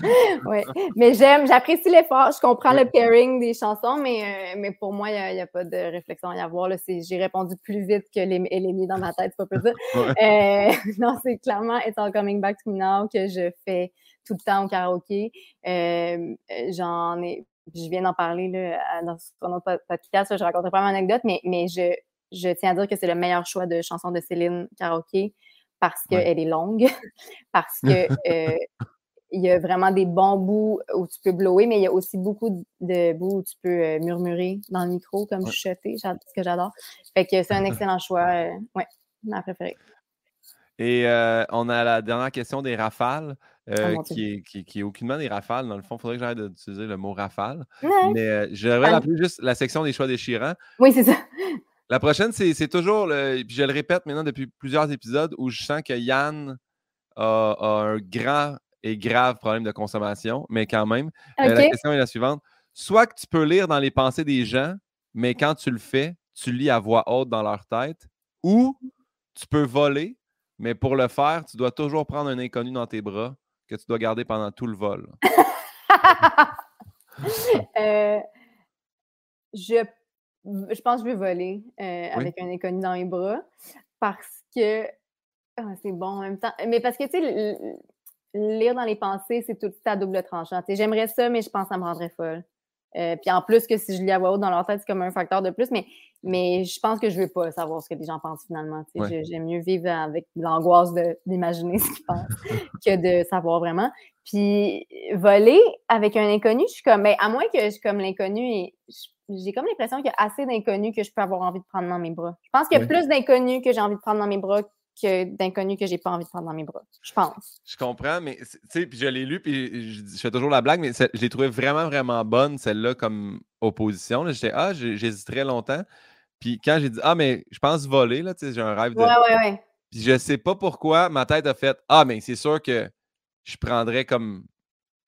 Mais j'aime, j'apprécie l'effort. Je comprends le pairing des chansons, mais, euh, mais pour moi, il n'y a, pas de réflexion à y avoir. là. C'est- J'ai répondu plus vite que les Eleni dans ma tête, c'est pas ça. Euh, non, c'est clairement It's All Coming Back to Me Now que je fais tout le temps au karaoké. Euh, J'en ai, je viens d'en parler là, dans notre pod- podcast, là, je raconterai pas mon anecdote, mais, mais je, je tiens à dire que c'est le meilleur choix de chanson de Céline karaoké parce Ouais. qu'elle est longue, parce que euh, il y a vraiment des bons bouts où tu peux blower, mais il y a aussi beaucoup de bouts où tu peux euh, murmurer dans le micro, comme Ouais. chuchoter, ce que j'adore. Fait que c'est un excellent choix. euh, ouais, ma préférée. Et euh, on a la dernière question des rafales, euh, Oh mon Dieu. qui, est, qui, qui est aucunement des rafales. Dans le fond, il faudrait que j'arrête d'utiliser le mot rafale. Ouais. Mais euh, je devrais Ah. juste la section des choix déchirants. Oui, c'est ça. La prochaine, c'est toujours, le, puis je le répète maintenant depuis plusieurs épisodes, où je sens que Yann a, a un grand et grave problème de consommation, mais quand même. Euh, la question est la suivante. Soit que tu peux lire dans les pensées des gens, mais quand tu le fais, tu lis à voix haute dans leur tête, ou tu peux voler, mais pour le faire, tu dois toujours prendre un inconnu dans tes bras que tu dois garder pendant tout le vol. Euh, je, je pense que je vais voler euh, avec un inconnu dans mes bras parce que ah, c'est bon en même temps. Mais parce que, tu sais, lire dans les pensées, c'est tout à double tranchant. J'aimerais ça, mais je pense que ça me rendrait folle. Euh, puis en plus que si je lis à voix haute dans leur tête, c'est comme un facteur de plus, mais, mais je pense que je ne veux pas savoir ce que les gens pensent finalement. Ouais. J'aime mieux vivre avec l'angoisse d'imaginer ce qu'ils pensent que de savoir vraiment. Puis voler avec un inconnu, je suis comme, ben, à moins que je comme l'inconnu, j'ai comme l'impression qu'il y a assez d'inconnus que je peux avoir envie de prendre dans mes bras. Je pense qu'il y a plus d'inconnus que j'ai envie de prendre dans mes bras que d'inconnus que j'ai pas envie de prendre dans mes bras. Je pense. Je comprends, mais tu sais, puis je l'ai lu, puis je, je fais toujours la blague, mais je l'ai trouvé vraiment, vraiment bonne, celle-là, comme opposition. J'étais, ah, j'hésiterais longtemps. Puis quand j'ai dit, ah, mais je pense voler, là, tu sais, j'ai un rêve de. Ouais, ouais, ouais. Puis je sais pas pourquoi, ma tête a fait, ah, mais c'est sûr que je prendrais comme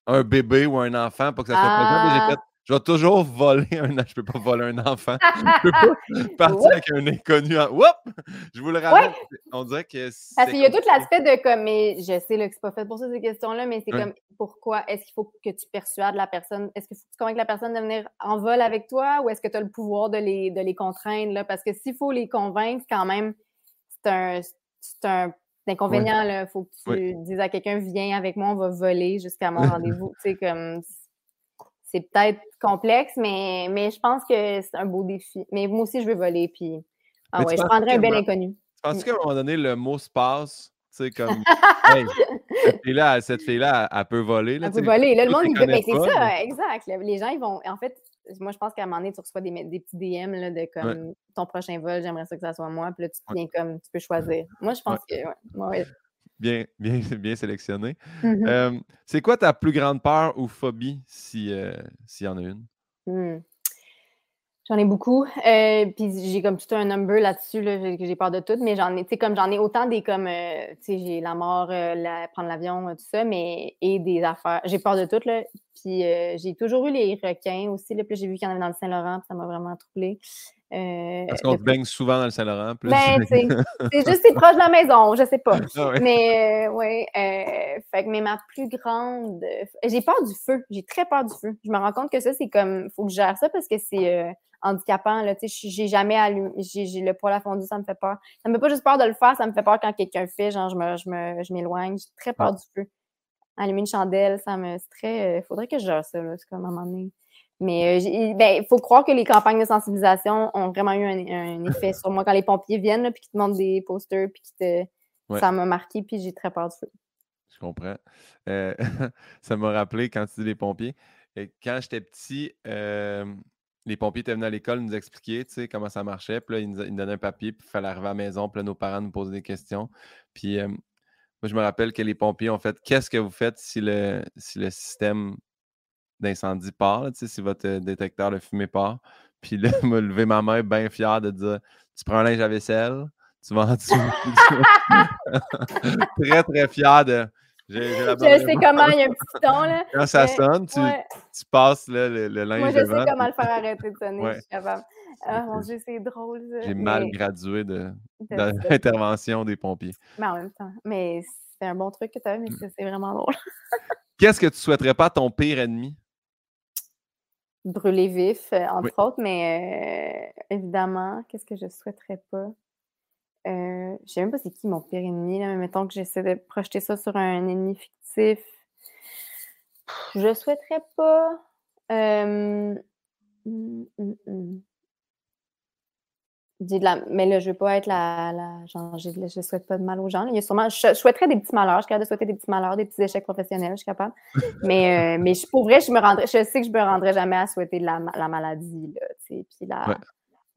un bébé ou un enfant pour que ça soit présent. Ah. j'ai fait, je vais toujours voler un Je peux pas voler un enfant. Je peux pas partir Oups. avec un inconnu. En... Whoop! Je vous le ramène. On dirait que. Parce qu'il y a tout l'aspect de comme, mais je sais là, que c'est pas fait pour ça, ces questions-là, mais c'est Ouais. comme pourquoi est-ce qu'il faut que tu persuades la personne? Est-ce faut que tu convainques la personne de venir en vol avec toi ou est-ce que tu as le pouvoir de les, de les contraindre? Là? Parce que s'il faut les convaincre, quand même, c'est un, c'est un inconvénient. Il faut que tu dises à quelqu'un, viens avec moi, on va voler jusqu'à mon rendez-vous. Tu sais, comme c'est peut-être complexe, mais, mais je pense que c'est un beau défi. Mais moi aussi, je veux voler, puis ah tu ouais, je prendrais un bel inconnu. Penses-tu qu'à un moment donné, le mot se passe? Tu sais, comme. hey, cette fille-là, cette fille-là, elle, elle peut voler. Là, Un tu peu sais, voler. Là, le monde, tu il connais Mais c'est ça, mais- exact. Le- Les gens, ils vont. En fait, moi, je pense qu'à un moment donné, tu reçois des, des petits DM là, de comme ton prochain vol, j'aimerais ça que ça soit moi. Puis là, tu Ouais. viens comme, tu peux choisir. Moi, je pense que. Bien, bien, bien sélectionné. Mhm. Euh, c'est quoi ta plus grande peur ou phobie, si, euh, s'il y en a une? Hmm. J'en ai beaucoup. Euh, puis j'ai comme tout un number là-dessus, là, j'ai- que j'ai peur de tout, mais j'en ai, tu sais, comme j'en ai autant des comme, euh, tu sais, j'ai la mort, euh, la- prendre l'avion, tout ça, mais et des affaires. J'ai peur de tout, là. Puis j'ai toujours eu les requins aussi, là. Puis j'ai vu qu'il y en avait dans le Saint-Laurent, puis ça m'a vraiment troublé. Euh, Parce qu'on se baigne souvent dans le Saint-Laurent. plus. ben, c'est juste, c'est proche de la maison, je sais pas. Ah ouais. Mais, euh, ouais, euh, fait que, mais ma plus grande. euh, J'ai peur du feu. J'ai très peur du feu. Je me rends compte que ça, c'est comme. Faut que je gère ça parce que c'est euh, handicapant, là. Tu sais, j'ai jamais allumé. J'ai le poêle à fondu, ça me fait peur. Ça me fait pas juste peur de le faire, ça me fait peur quand quelqu'un le fait. Genre, je me, je me, je m'éloigne. J'ai très peur du feu. Allumer une chandelle, ça me. C'est très. faudrait que je gère ça, là. C'est comme à un moment donné. Mais euh, j'ai- ben, il faut croire que les campagnes de sensibilisation ont vraiment eu un, un effet sur moi quand les pompiers viennent, là, puis qu'ils te montrent des posters, puis te. Ouais. Ça m'a marqué, puis j'ai très peur du feu. Je comprends. Euh, ça m'a rappelé quand tu dis les pompiers. Quand j'étais petit, euh, les pompiers étaient venus à l'école nous expliquer tu sais, comment ça marchait. Puis là, ils nous, ils nous donnaient un papier, puis il fallait arriver à la maison. Puis là, nos parents nous posaient des questions. Puis euh, moi, je me rappelle que les pompiers ont fait Qu'est-ce que vous faites si le, si le système d'incendie part, là, tu sais, si votre euh, détecteur de fumée part? Puis là, m'a levé ma main bien fière de dire Tu prends un linge à vaisselle, tu vas en dessous. très, très fier de Je sais comment, il y a un petit ton, là. Quand ça mais- sonne, tu, Ouais. tu passes là, le, le linge Moi, je devant, sais comment le faire arrêter de sonner, Ouais. je suis capable. Ah, mon que Dieu, c'est drôle. J'ai mal gradué de, de de ça. l'intervention des pompiers. Mais en même temps, mais c'est un bon truc que tu as, mais c'est c'est vraiment drôle. Qu'est-ce que tu souhaiterais pas à ton pire ennemi? Brûler vif, euh, entre Oui. autres, mais euh, évidemment, qu'est-ce que je souhaiterais pas? Euh, je sais même pas c'est qui mon pire ennemi, là, mais mettons que j'essaie de projeter ça sur un ennemi fictif. Je souhaiterais pas. euh, hum, hum, hum. De la- mais là, je veux pas être la. la genre, j'ai- je souhaite pas de mal aux gens. Il y a sûrement, je, je souhaiterais des petits malheurs. Je suis capable de souhaiter des petits malheurs, des petits échecs professionnels, je suis capable. Mais, euh, mais je, pour vrai, je me rendrais, je sais que je me rendrais jamais à souhaiter de la, la maladie, là, tu sais, puis la, Ouais.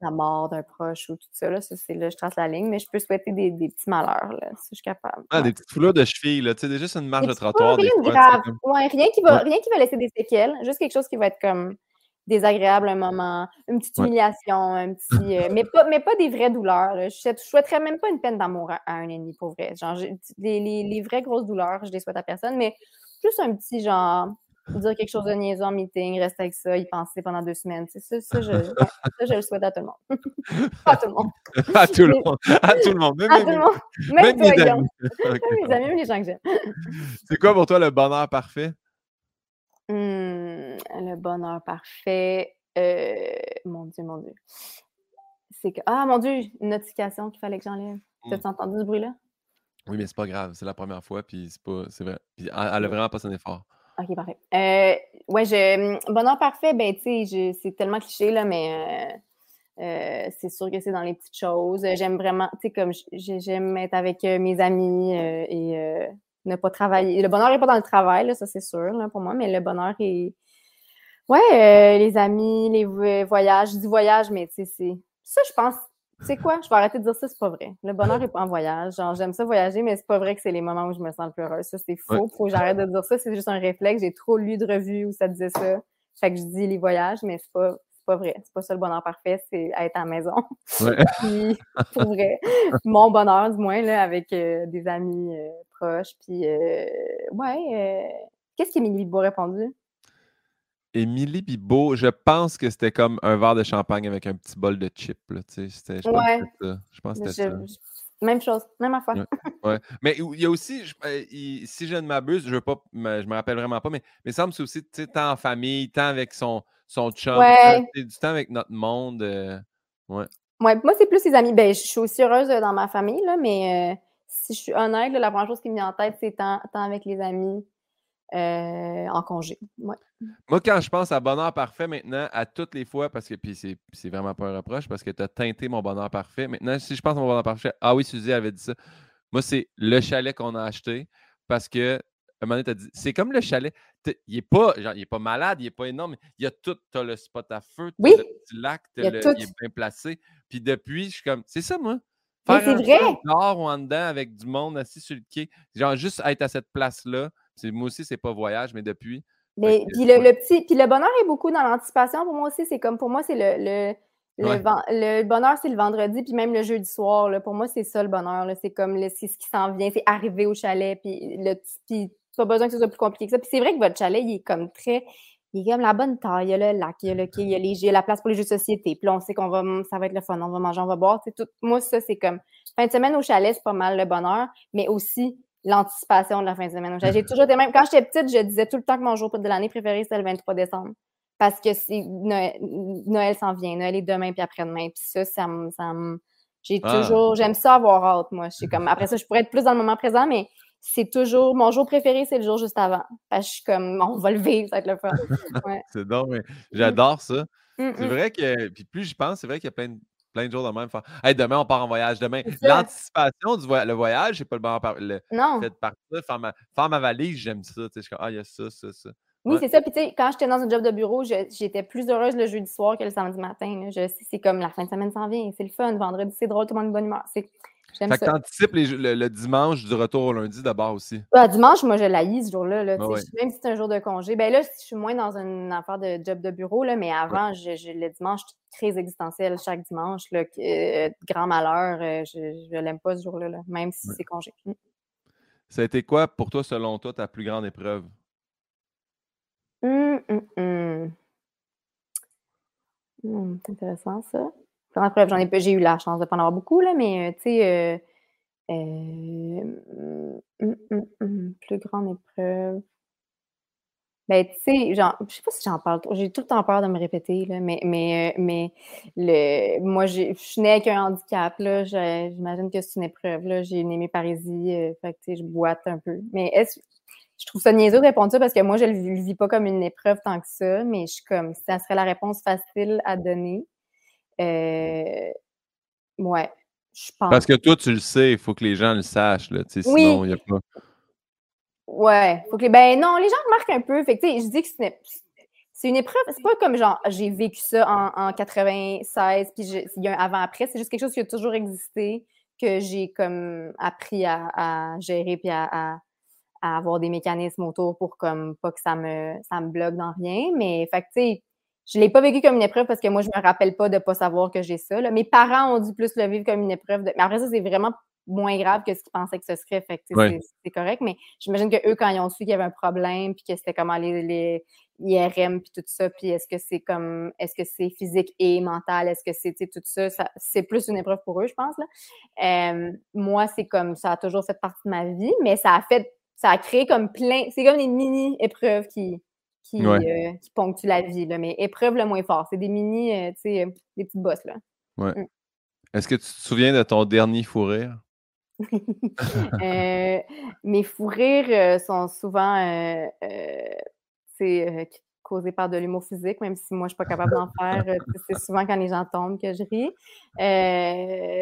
la mort d'un proche ou tout ça. Là, ça, c'est là, je trace la ligne, mais je peux souhaiter des, des petits malheurs, là, si je suis capable. Ah, Ouais. des petites foulures de chevilles, là. Tu sais, déjà, c'est une marche Des de trottoir. rien de fois, grave. comme- Ouais, rien qui va, rien qui va laisser des séquelles, juste quelque chose qui va être comme désagréable un moment, une petite Ouais. humiliation, un petit. euh, mais, pas, mais pas des vraies douleurs. là. Je je souhaiterais même pas une peine d'amour à, à un ennemi, pour vrai. Genre, les, les, les vraies grosses douleurs, je les souhaite à personne, mais juste un petit genre. Dire quelque chose de niaiseux en meeting, rester avec ça, y penser pendant deux semaines. Ça, ça, je, ça, je le souhaite à tout le monde. pas à tout le monde. à tout le monde. À tout le monde. Même, À tout le monde. Même, même toi, mes amis. Ok, Même mes amis, même les gens que j'aime. C'est quoi pour toi le bonheur parfait? Hum, le bonheur parfait. euh, mon Dieu, mon Dieu. C'est que. Ah, mon Dieu, une notification qu'il fallait que j'enlève. Hmm. T'as-tu entendu ce bruit-là? Oui, mais c'est pas grave. C'est la première fois, puis c'est pas. C'est vrai. Puis elle, elle a vraiment pas sonné fort. Ok, parfait. Euh, ouais, je. hum, Bonheur parfait, ben, tu sais, c'est tellement cliché, là, mais. euh, euh, c'est sûr que c'est dans les petites choses. J'aime vraiment, tu sais, comme j'aime être avec mes amis euh, et euh, ne pas travailler. Le bonheur n'est pas dans le travail, là, ça c'est sûr, là, pour moi, mais le bonheur est. Ouais, euh, les amis, les vo- voyages. Je dis voyage, mais tu sais, c'est. Ça, je pense. Tu sais quoi? Je vais arrêter de dire ça, c'est pas vrai. Le bonheur n'est pas en voyage. Genre, j'aime ça voyager, mais c'est pas vrai que c'est les moments où je me sens le plus heureuse. Ça, c'est faux. Faut que j'arrête de dire ça. C'est juste un réflexe. J'ai trop lu de revues où ça disait ça. Fait que je dis les voyages, mais c'est pas, c'est pas vrai. C'est pas ça le bonheur parfait, c'est être à la maison. Ouais. Puis, pour vrai, mon bonheur, du moins, là, avec euh, des amis euh, proches. Puis, euh, ouais. Qu'est-ce qu'Émilie Beau a répondu? Émilie Bibo, je pense que c'était comme un verre de champagne avec un petit bol de chips. Là, tu sais, c'était- je pense Ouais. que c'était ça. Je pense que c'était ça. je- même chose, même affaire. Ouais. Ouais. Mais il y a aussi, je- euh, il- si je ne m'abuse, je veux pas, me- je me rappelle vraiment pas, mais, mais il semble que c'est aussi temps en famille, temps avec son, son chum, Ouais. sais, du temps avec notre monde. euh, Ouais, moi, c'est plus les amis. Ben, je suis aussi heureuse euh, dans ma famille, là, mais euh, si je suis honnête, là, la première chose qui me vient en tête, c'est temps avec les amis euh, en congé. Ouais. Moi, quand je pense à bonheur parfait maintenant, à toutes les fois, parce que puis c'est c'est vraiment pas un reproche, parce que tu as teinté mon bonheur parfait. Maintenant, si je pense à mon bonheur parfait, ah oui, Suzy avait dit ça. Moi, c'est le chalet qu'on a acheté parce que, à un moment donné, t'as dit, c'est comme le chalet. Il n'est pas, genre, il est pas malade, il n'est pas énorme. Il y a tout. Tu as le spot à feu, tu Oui, le petit lac, il le- il est bien placé. Puis depuis, je suis comme, c'est ça, moi. Mais Faire c'est un vrai. dehors ou en dedans avec du monde assis sur le quai. Genre, juste être à cette place-là. Moi aussi, c'est pas voyage, mais depuis. Mais puis le, petit, puis le bonheur est beaucoup dans l'anticipation. Pour moi aussi, c'est comme pour moi, c'est le, le, le, Ouais. ven- le bonheur, c'est le vendredi, puis même le jeudi soir. Là, pour moi, c'est ça le bonheur. là. C'est comme le, ce qui s'en vient, c'est arriver au chalet, puis le puis pas besoin que ce soit plus compliqué que ça. Puis c'est vrai que votre chalet, il est comme très. Il est comme la bonne taille. Il y a le lac, il y a le quai, il y a, les, il y a la place pour les jeux de société. Puis là, on sait qu'on va, ça va être le fun, on va manger, on va boire. C'est tout. Moi, ça, c'est comme. Fin de semaine au chalet, c'est pas mal le bonheur, mais aussi l'anticipation de la fin de semaine. J'ai toujours été même. Quand j'étais petite, je disais tout le temps que mon jour de l'année préféré, c'était le 23 décembre. Parce que c'est Noël, Noël s'en vient. Noël est demain puis après-demain. Puis ça, ça me. ça me- J'ai Ah. toujours. J'aime ça avoir hâte, moi. Je suis comme. Après ça, je pourrais être plus dans le moment présent, mais c'est toujours. Mon jour préféré, c'est le jour juste avant. Parce que je suis comme. On va le vivre, ça va être le fun. Ouais. C'est donc, mais j'adore ça. Mm, C'est mm. vrai que, puis plus j'y pense, c'est vrai qu'il y a plein de, plein de jours de même. Faire, hey, demain, on part en voyage. Demain, l'anticipation du voyage, le voyage, c'est pas le bon par- le Non. fait de partir, faire ma, faire ma valise, j'aime ça. Tu sais, je suis comme, ah, il y a ça, ça, ça. Oui, Ouais. c'est ça. Puis, tu sais, quand j'étais dans un job de bureau, j'étais plus heureuse le jeudi soir que le samedi matin. là. Je sais, c'est comme la fin de semaine s'en vient. C'est le fun. Vendredi, c'est drôle, tout le monde est de bonne humeur. C'est- Fait que t'anticipes le, le dimanche du retour au lundi d'abord aussi. Ah, dimanche, moi, je l'haïs ce jour-là. là, Ah ouais. Même si c'est un jour de congé. Ben là, je suis moins dans une affaire de job de bureau, là, mais avant, je, je- le dimanche, je suis très existentiel chaque dimanche. Là, euh, grand malheur, euh, je ne l'aime pas ce jour-là, là, même si Ouais. c'est congé. Mm. Ça a été quoi pour toi, selon toi, ta plus grande épreuve? Hum, hum, hum. Hum, c'est intéressant, ça. J'en ai pas, j'ai eu la chance de pas en avoir beaucoup, là, mais euh, tu sais, euh, euh, hum, hum, hum, plus grande épreuve. Ben, tu sais, je sais pas si j'en parle trop. J'ai tout le temps peur de me répéter, là, mais, mais, mais le, moi, je suis née avec un handicap, là. J'imagine que c'est une épreuve, là. J'ai une sais, je boite un peu. Mais est-ce, je trouve ça niaiseux de répondre ça parce que moi, je vis- le vis pas comme une épreuve tant que ça, mais je suis comme, ça serait la réponse facile à donner. Euh, ouais, je pense. Parce que toi, tu le sais, il faut que les gens le sachent, là, tu sais, Oui. sinon, il n'y a pas. Ouais, faut que les... ben non, les gens remarquent un peu. Fait que, tu sais, je dis que c'est une, c'est une épreuve. C'est pas comme genre j'ai vécu ça en, en 96 puis je- il y a un avant-après. C'est juste quelque chose qui a toujours existé que j'ai comme appris à, à gérer puis à, à- à avoir des mécanismes autour pour comme pas que ça me ça me bloque dans rien. Mais fait que tu sais, je l'ai pas vécu comme une épreuve parce que moi je me rappelle pas de pas savoir que j'ai ça. là. Mes parents ont dû plus le vivre comme une épreuve. De... Mais après ça c'est vraiment moins grave que ce qu'ils pensaient que ce serait. Fait que, Ouais. c'est- correct, mais j'imagine que eux, quand ils ont su qu'il y avait un problème, puis que c'était comment les, les IRM, puis tout ça, puis est-ce que c'est comme, est-ce que c'est physique et mental, est-ce que c'est, tout ça, ça- c'est plus une épreuve pour eux, je pense, là. Euh, moi, c'est comme, ça a toujours fait partie de ma vie, mais ça a fait, ça a créé comme plein, c'est comme des mini-épreuves qui, qui, Ouais. euh, qui ponctuent la vie, là, mais épreuves le moins fort, c'est des mini, euh, tu sais, euh, des petites bosses, là. Est-ce que tu te souviens de ton dernier fou rire? Euh, mes fous rires sont souvent causés par de l'humour physique, même si moi, je suis pas capable d'en faire. c'est souvent quand les gens tombent que je ris.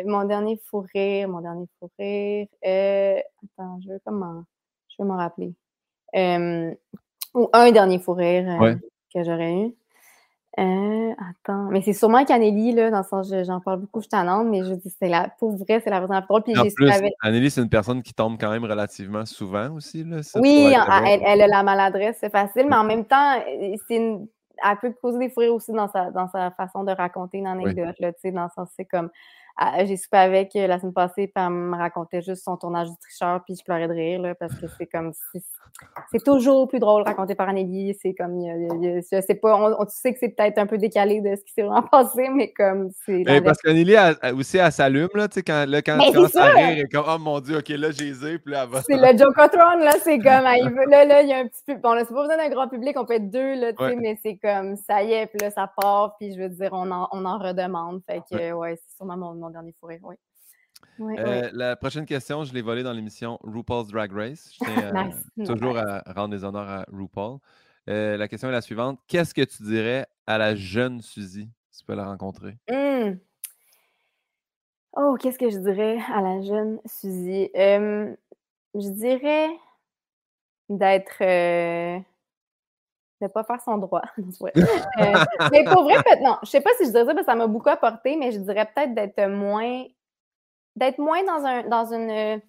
Mon dernier fou rire, mon dernier fou rire. attends, je veux comment. Je veux m'en rappeler. Ou un dernier fou rire euh, Ouais. que j'aurais eu. Euh, attends, mais c'est sûrement Canelli, là, dans le sens, je- j'en parle beaucoup, je t'annonce, mais je dis, c'est la, pour vrai, c'est la personne la plus drôle. Puis En j'ai su plus, avec- Anneli, c'est une personne qui tombe quand même relativement souvent aussi. Là, ça, Oui, elle, elle a la maladresse, c'est facile, mais en même temps, c'est une- elle peut causer des fous rires aussi dans sa, dans sa façon de raconter une anecdote, là, tu sais, dans le sens, c'est comme, j'ai soupé avec euh, la semaine passée, puis elle me racontait juste son tournage du tricheur, puis je pleurais de rire, là, parce que c'est comme, c'est- c'est toujours plus drôle raconté par Anneli, c'est comme, je sais pas, on, sais que c'est peut-être un peu décalé de ce qui s'est vraiment passé, mais comme, c'est... Parce elle aussi, elle s'allume, là, tu sais, quand, là, quand à ça! rire, elle est comme, oh mon Dieu, ok, là, j'ai puis là, elle va. C'est le Jokotron, là, c'est comme, ah, là, là, il y a un petit peu, bon, là, c'est pas besoin d'un grand public, on peut être deux, là, tu sais, Ouais. mais c'est comme, ça y est, puis là, ça part, puis je veux dire, on en, on en redemande, fait que, Ouais. ouais, c'est sûrement mon, mon dernier fourré, oui. Ouais, ouais. Euh, La prochaine question, je l'ai volée dans l'émission RuPaul's Drag Race. Je tiens euh, Nice. toujours à rendre des honneurs à RuPaul. Euh, la question est la suivante. Qu'est-ce que tu dirais à la jeune Suzy? Si tu peux la rencontrer? Hum. Oh, qu'est-ce que je dirais à la jeune Suzy? Euh, je dirais d'être. De pas faire son droit. Euh, mais pour vrai, non, je sais pas si je dirais ça parce que ça m'a beaucoup apporté, mais je dirais peut-être d'être moins. d'être moins dans un dans une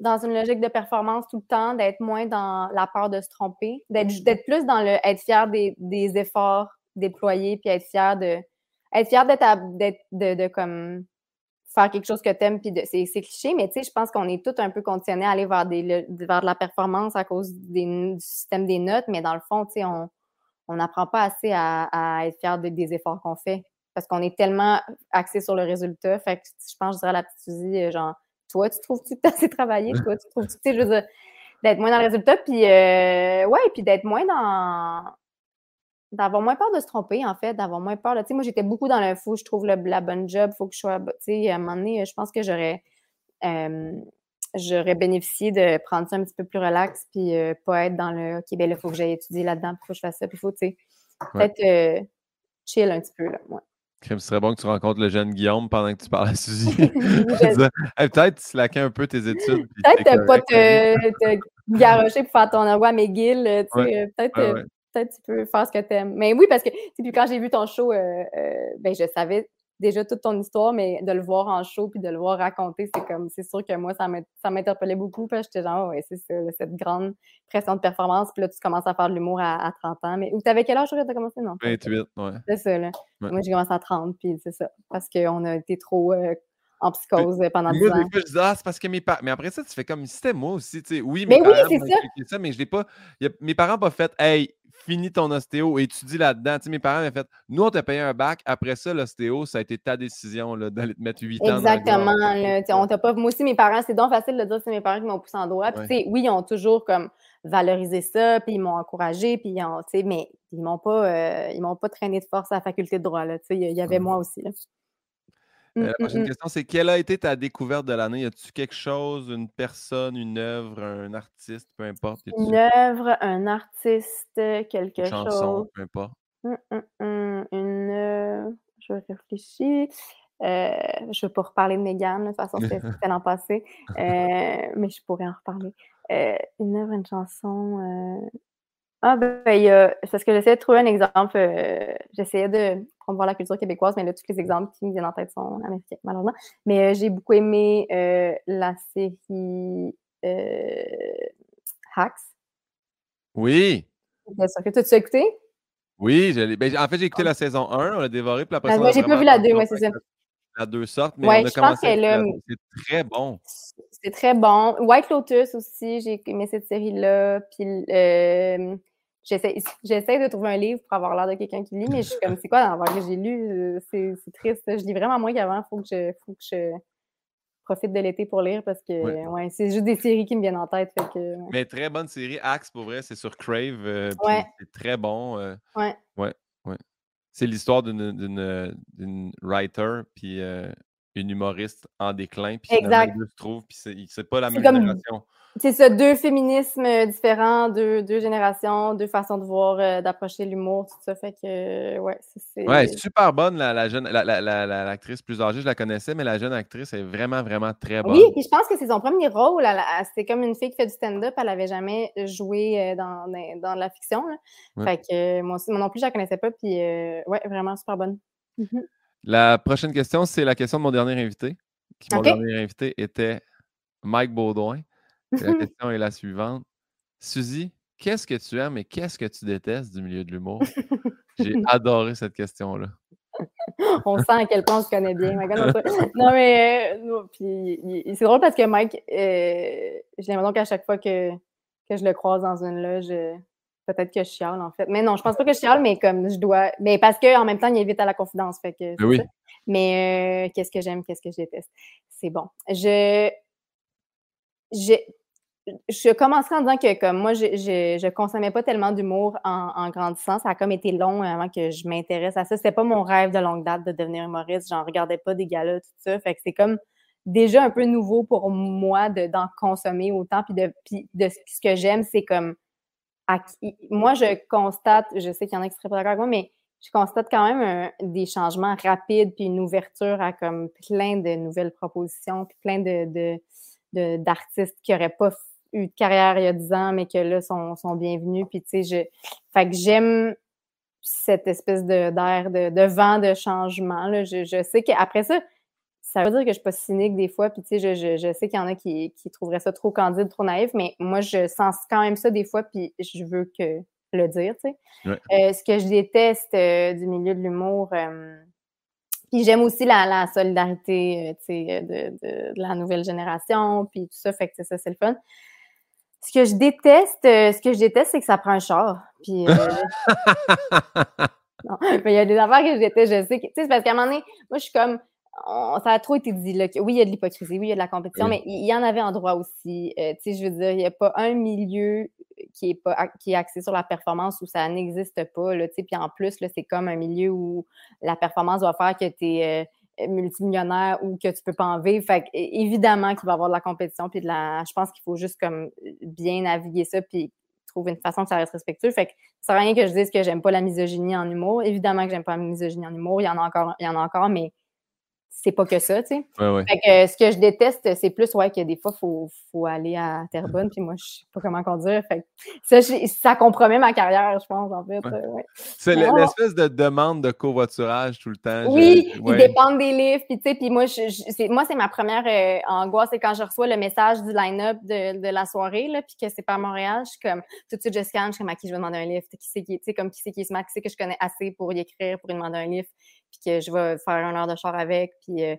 dans une logique de performance tout le temps, d'être moins dans la peur de se tromper, d'être plus dans le être fier des, des efforts déployés, puis être fier de être fier d'être d'être de, de comme faire quelque chose que t'aimes puis de c'est cliché mais tu sais je pense qu'on est tous un peu conditionnés à aller vers des le- vers de la performance à cause des, du système des notes mais dans le fond tu sais on on n'apprend pas assez à, à être fier de- des efforts qu'on fait parce qu'on est tellement axé sur le résultat. Fait que je pense je dirais à la petite Suzy euh, genre toi tu trouves-tu que t'as assez travaillé? Toi tu trouves-tu tu sais je veux dire d'être moins dans le résultat puis euh, ouais puis d'être moins dans d'avoir moins peur de se tromper, en fait, d'avoir moins peur. Tu sais, moi, j'étais beaucoup dans le fou, je trouve le- la bonne job, faut que je sois. Tu sais, à un moment donné, je pense que j'aurais euh, j'aurais bénéficié de prendre ça un petit peu plus relax, puis euh, pas être dans le OK, ben là, il faut que j'aille étudier là-dedans, puis faut que je fasse ça, puis il faut, tu sais, Ouais. peut-être euh, chill un petit peu, là. Ouais. Crème, ce serait bon que tu rencontres le jeune Guillaume pendant que tu parles à Suzy. Hey, Peut-être slacker un peu tes études. Peut-être pas hein. te, te garocher pour faire ton envoi à McGill, tu sais, Ouais. peut-être Ouais, ouais. Peut-être tu peux faire ce que tu aimes. Mais oui, parce que, tu puis quand j'ai vu ton show, euh, euh, ben, je savais déjà toute ton histoire, mais de le voir en show puis de le voir raconter, c'est comme, c'est sûr que moi, ça m'in- ça m'interpellait beaucoup que j'étais genre, ouais, c'est ça, cette grande pression de performance. Puis là, tu commences à faire de l'humour à, à 30 ans. Mais, ou t'avais quel âge, tu as commencé? Non. pas- 28, ouais. C'est ça, là. Ouais. Moi, j'ai commencé à 30, puis c'est ça. Parce qu'on a été trop. euh, en psychose pendant 10 Moi, ans. des fois, je dis, ah, c'est parce que mes parents. Mais après ça, tu fais comme si c'était moi aussi. tu sais. Oui, Mais mes oui, parents c'est m'ont ça. ça, mais je l'ai pas. a- Mes parents n'ont pas fait, hey, finis ton ostéo, étudie là-dedans. Tu sais, mes parents m'ont fait, nous, on t'a payé un bac. Après ça, l'ostéo, ça a été ta décision d'aller te mettre 8 ans. dans Exactement. tu sais, on t'a pas... Moi aussi, mes parents, c'est donc facile de dire que c'est mes parents qui m'ont poussé en droit. Puis, Ouais. oui, ils ont toujours comme valorisé ça, puis ils m'ont encouragé, puis ils ont, mais ils m'ont pas, euh, ils m'ont pas traîné de force à la faculté de droit. Là, il y- avait moi aussi. Là. Euh, Mm, la mm, prochaine mm. question, c'est quelle a été ta découverte de l'année? Y a-tu quelque chose, une personne, une œuvre, un artiste, peu importe? Une œuvre, un artiste, quelque une chanson, chose? peu importe? Une. euh, je réfléchis. Euh, je ne vais pas reparler de Mégane, de toute façon, c'était l'an passé. Euh, mais je pourrais en reparler. Une œuvre, une chanson. Ah, ben, il y a. c'est Parce que j'essayais de trouver un exemple. J'essayais de promouvoir la culture québécoise, mais là, tous les exemples qui me viennent en tête sont américains, malheureusement. Mais euh, j'ai beaucoup aimé euh, la série euh, Hacks. Oui! Bien sûr que tu as écouté? Oui, je ben, en fait, j'ai écouté la saison 1, on l'a dévoré, puis après Ah, on j'ai pas vu la attendu deux, ouais, longtemps c'est ça. La 2 sorte, mais Ouais, on a je pense commencé la. C'est très bon. C'est très bon. White Lotus aussi, j'ai aimé cette série-là. Puis j'essaie de trouver un livre pour avoir l'air de quelqu'un qui lit, mais je suis comme, c'est quoi dans que j'ai lu? Euh, C'est triste. Je lis vraiment moins qu'avant. Faut que je faut que je profite de l'été pour lire parce que Ouais. ouais, c'est juste des séries qui me viennent en tête. Fait que, ouais. Mais très bonne série. Axe, pour vrai, c'est sur Crave. euh, Ouais. C'est très bon. euh, Ouais. ouais, ouais. C'est l'histoire d'une writer, puis euh, une humoriste en déclin. Puis finalement, Exact. les deux se trouvent, puis c'est c'est pas la C'est même comme- génération. C'est ça, deux féminismes euh, différents, deux, deux générations, deux façons de voir, euh, d'approcher l'humour, tout ça. Fait que, euh, ouais, c'est. Ouais, super bonne, la, la jeune, la- la- la- la- l'actrice plus âgée, je la connaissais, mais la jeune actrice est vraiment, vraiment très bonne. Oui, puis je pense que c'est son premier rôle. C'était comme une fille qui fait du stand-up. Elle n'avait jamais joué dans, dans, dans la fiction. là. Ouais. Fait que moi aussi, moi non plus, je la connaissais pas. Puis, euh, ouais, vraiment super bonne. La prochaine question, c'est la question de mon dernier invité. Qui, mon dernier invité était Mike Baudouin. Et la question est la suivante. Suzy, qu'est-ce que tu aimes et qu'est-ce que tu détestes du milieu de l'humour? J'ai adoré cette question-là. On sent à quel point on se connaît bien. non, mais euh, c'est drôle parce que Mike, euh, j'ai l'impression qu'à chaque fois que, que je le croise dans une loge, euh, peut-être que je chiale en fait. Mais non, je pense pas que je chiale, mais comme je dois. Mais parce qu'en même temps, il évite à la confidence. Fait que c'est oui. ça. Mais euh, qu'est-ce que j'aime, qu'est-ce que je déteste? C'est bon. Je. Je, je commencerai en disant que comme moi, je, je, je consommais pas tellement d'humour en, en grandissant. Ça a comme été long avant que je m'intéresse à ça. C'était pas mon rêve de longue date de devenir humoriste. J'en regardais pas des galas, tout ça. Fait que c'est comme déjà un peu nouveau pour moi de, d'en consommer autant. Puis de, puis de ce que j'aime, c'est comme moi, je constate, je sais qu'il y en a qui seraient pas d'accord avec moi, mais je constate quand même des changements rapides puis une ouverture à comme plein de nouvelles propositions puis plein de, d'artistes qui n'auraient pas eu de carrière il y a 10 ans, mais que là sont, sont bienvenus. Puis tu sais, je, fait que j'aime cette espèce de, d'air de, de vent de changement. Je, je sais qu'après ça, ça veut dire que je suis pas cynique des fois, puis tu sais, je, je, je sais qu'il y en a qui, qui trouveraient ça trop candide, trop naïf, mais moi, je sens quand même ça des fois, puis je veux que le dire, tu sais. Ouais. Euh, ce que je déteste euh, du milieu de l'humour, euh, puis j'aime aussi la, la solidarité, tu sais, de, de, de la nouvelle génération, puis tout ça, fait que c'est ça, c'est le fun. Ce que je déteste, ce que je déteste, c'est que ça prend un char. Puis, non, mais il y a des affaires que je déteste, je sais que, tu sais, c'est parce qu'à un moment donné, moi, je suis comme, on- ça a trop été dit, là, que oui, il y a de l'hypocrisie, oui, il y a de la compétition, Oui. mais il y en avait en droit aussi. Euh, tu sais, je veux dire, il n'y a pas un milieu qui est, pas, qui est axé sur la performance où ça n'existe pas, là, tu sais, puis en plus, là, c'est comme un milieu où la performance doit faire que tu es multimillionnaire ou que tu peux pas en vivre. Fait évidemment qu'il va y avoir de la compétition, puis de la... Je pense qu'il faut juste comme bien naviguer ça, puis trouver une façon que ça reste respectueux. Fait que ça sert à rien que je dise que j'aime pas la misogynie en humour. Évidemment que j'aime pas la misogynie en humour. Il y en a encore, il y en a encore, mais c'est pas que ça, tu sais. Ouais, ouais. Fait que ce que je déteste, c'est plus, ouais, que des fois, il faut, faut aller à Terrebonne, puis moi, je sais pas comment conduire. Fait que ça, je- ça compromet ma carrière, je pense, en fait. Ouais. euh. C'est l'espèce de demande de covoiturage tout le temps. je- Oui, ils dépendent des livres. Puis, tu sais, puis moi, je, moi, c'est ma première euh, angoisse, c'est quand je reçois le message du line-up de, de la soirée, là, puis que c'est pas à Montréal, je suis comme, tout de suite, je scanne, je suis comme, à qui je vais demander un livre, qui c'est qui, tu sais, comme qui c'est qui est smart, qui c'est que je connais assez pour y écrire, pour lui demander un livre, puis que je vais faire une heure de char avec, puis... euh,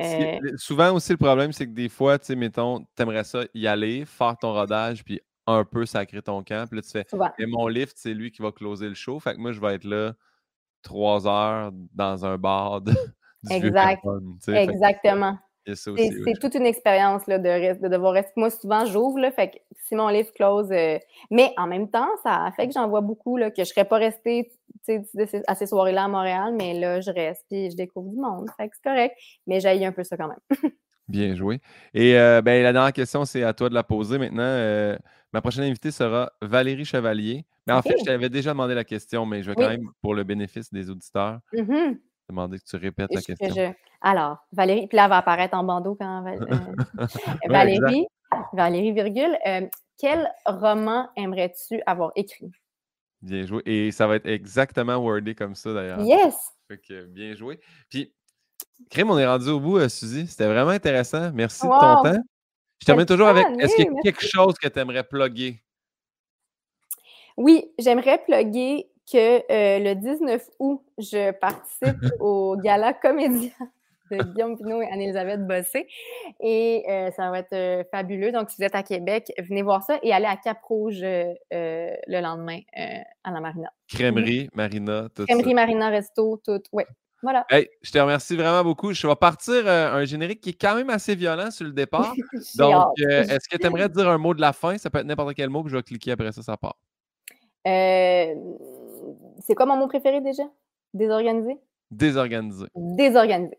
Euh, souvent aussi, le problème, c'est que des fois, tu sais, mettons, t'aimerais ça y aller, faire ton rodage, puis un peu sacrer ton camp. Puis là, tu fais, et mon lift, c'est lui qui va closer le show. Fait que moi, je vais être là trois heures dans un bar de, du exact. Exactement. C'est toute une expérience de, de, devoir rester. Moi, souvent, j'ouvre, fait que si mon livre close. Euh, mais en même temps, ça fait que j'en vois beaucoup, là, que je ne serais pas restée à ces soirées-là à Montréal, mais là, je reste puis je découvre du monde. Fait que c'est correct. Mais j'ai un peu ça quand même. Bien joué. Et euh, ben, la dernière question, c'est à toi de la poser maintenant. Euh, ma prochaine invitée sera Valérie Chevalier. Mais en fait, je t'avais déjà demandé la question, mais je vais quand même, pour le bénéfice des auditeurs, mm-hmm. Demander que tu répètes la question. Alors, Valérie, puis là, elle va apparaître en bandeau quand euh, Valérie, Valérie, virgule, euh, quel roman aimerais-tu avoir écrit? Bien joué. Et ça va être exactement wordé comme ça, d'ailleurs. Yes! bien joué. Puis, Crème, on est rendu au bout, euh, Suzy. C'était vraiment intéressant. Merci de ton temps. Je termine toujours avec est-ce qu'il y a quelque chose que tu aimerais plugger? Oui, j'aimerais plugger que le 19 août, je participe au Gala Comédien de Guillaume Pinot et Anne-Elisabeth Bossé. Et euh, ça va être euh, fabuleux. Donc, si vous êtes à Québec, venez voir ça et allez à Cap-Rouge euh, le lendemain à la Marina. Crèmerie, Marina, tout Crèmerie, Marina, Resto, tout. Oui. Voilà. Hey, je te remercie vraiment beaucoup. Je vais partir un générique qui est quand même assez violent sur le départ. Donc, est-ce que tu aimerais dire un mot de la fin? Ça peut être n'importe quel mot, que je vais cliquer après ça, ça part. C'est quoi mon mot préféré déjà? Désorganisé? Désorganisé. Désorganisé.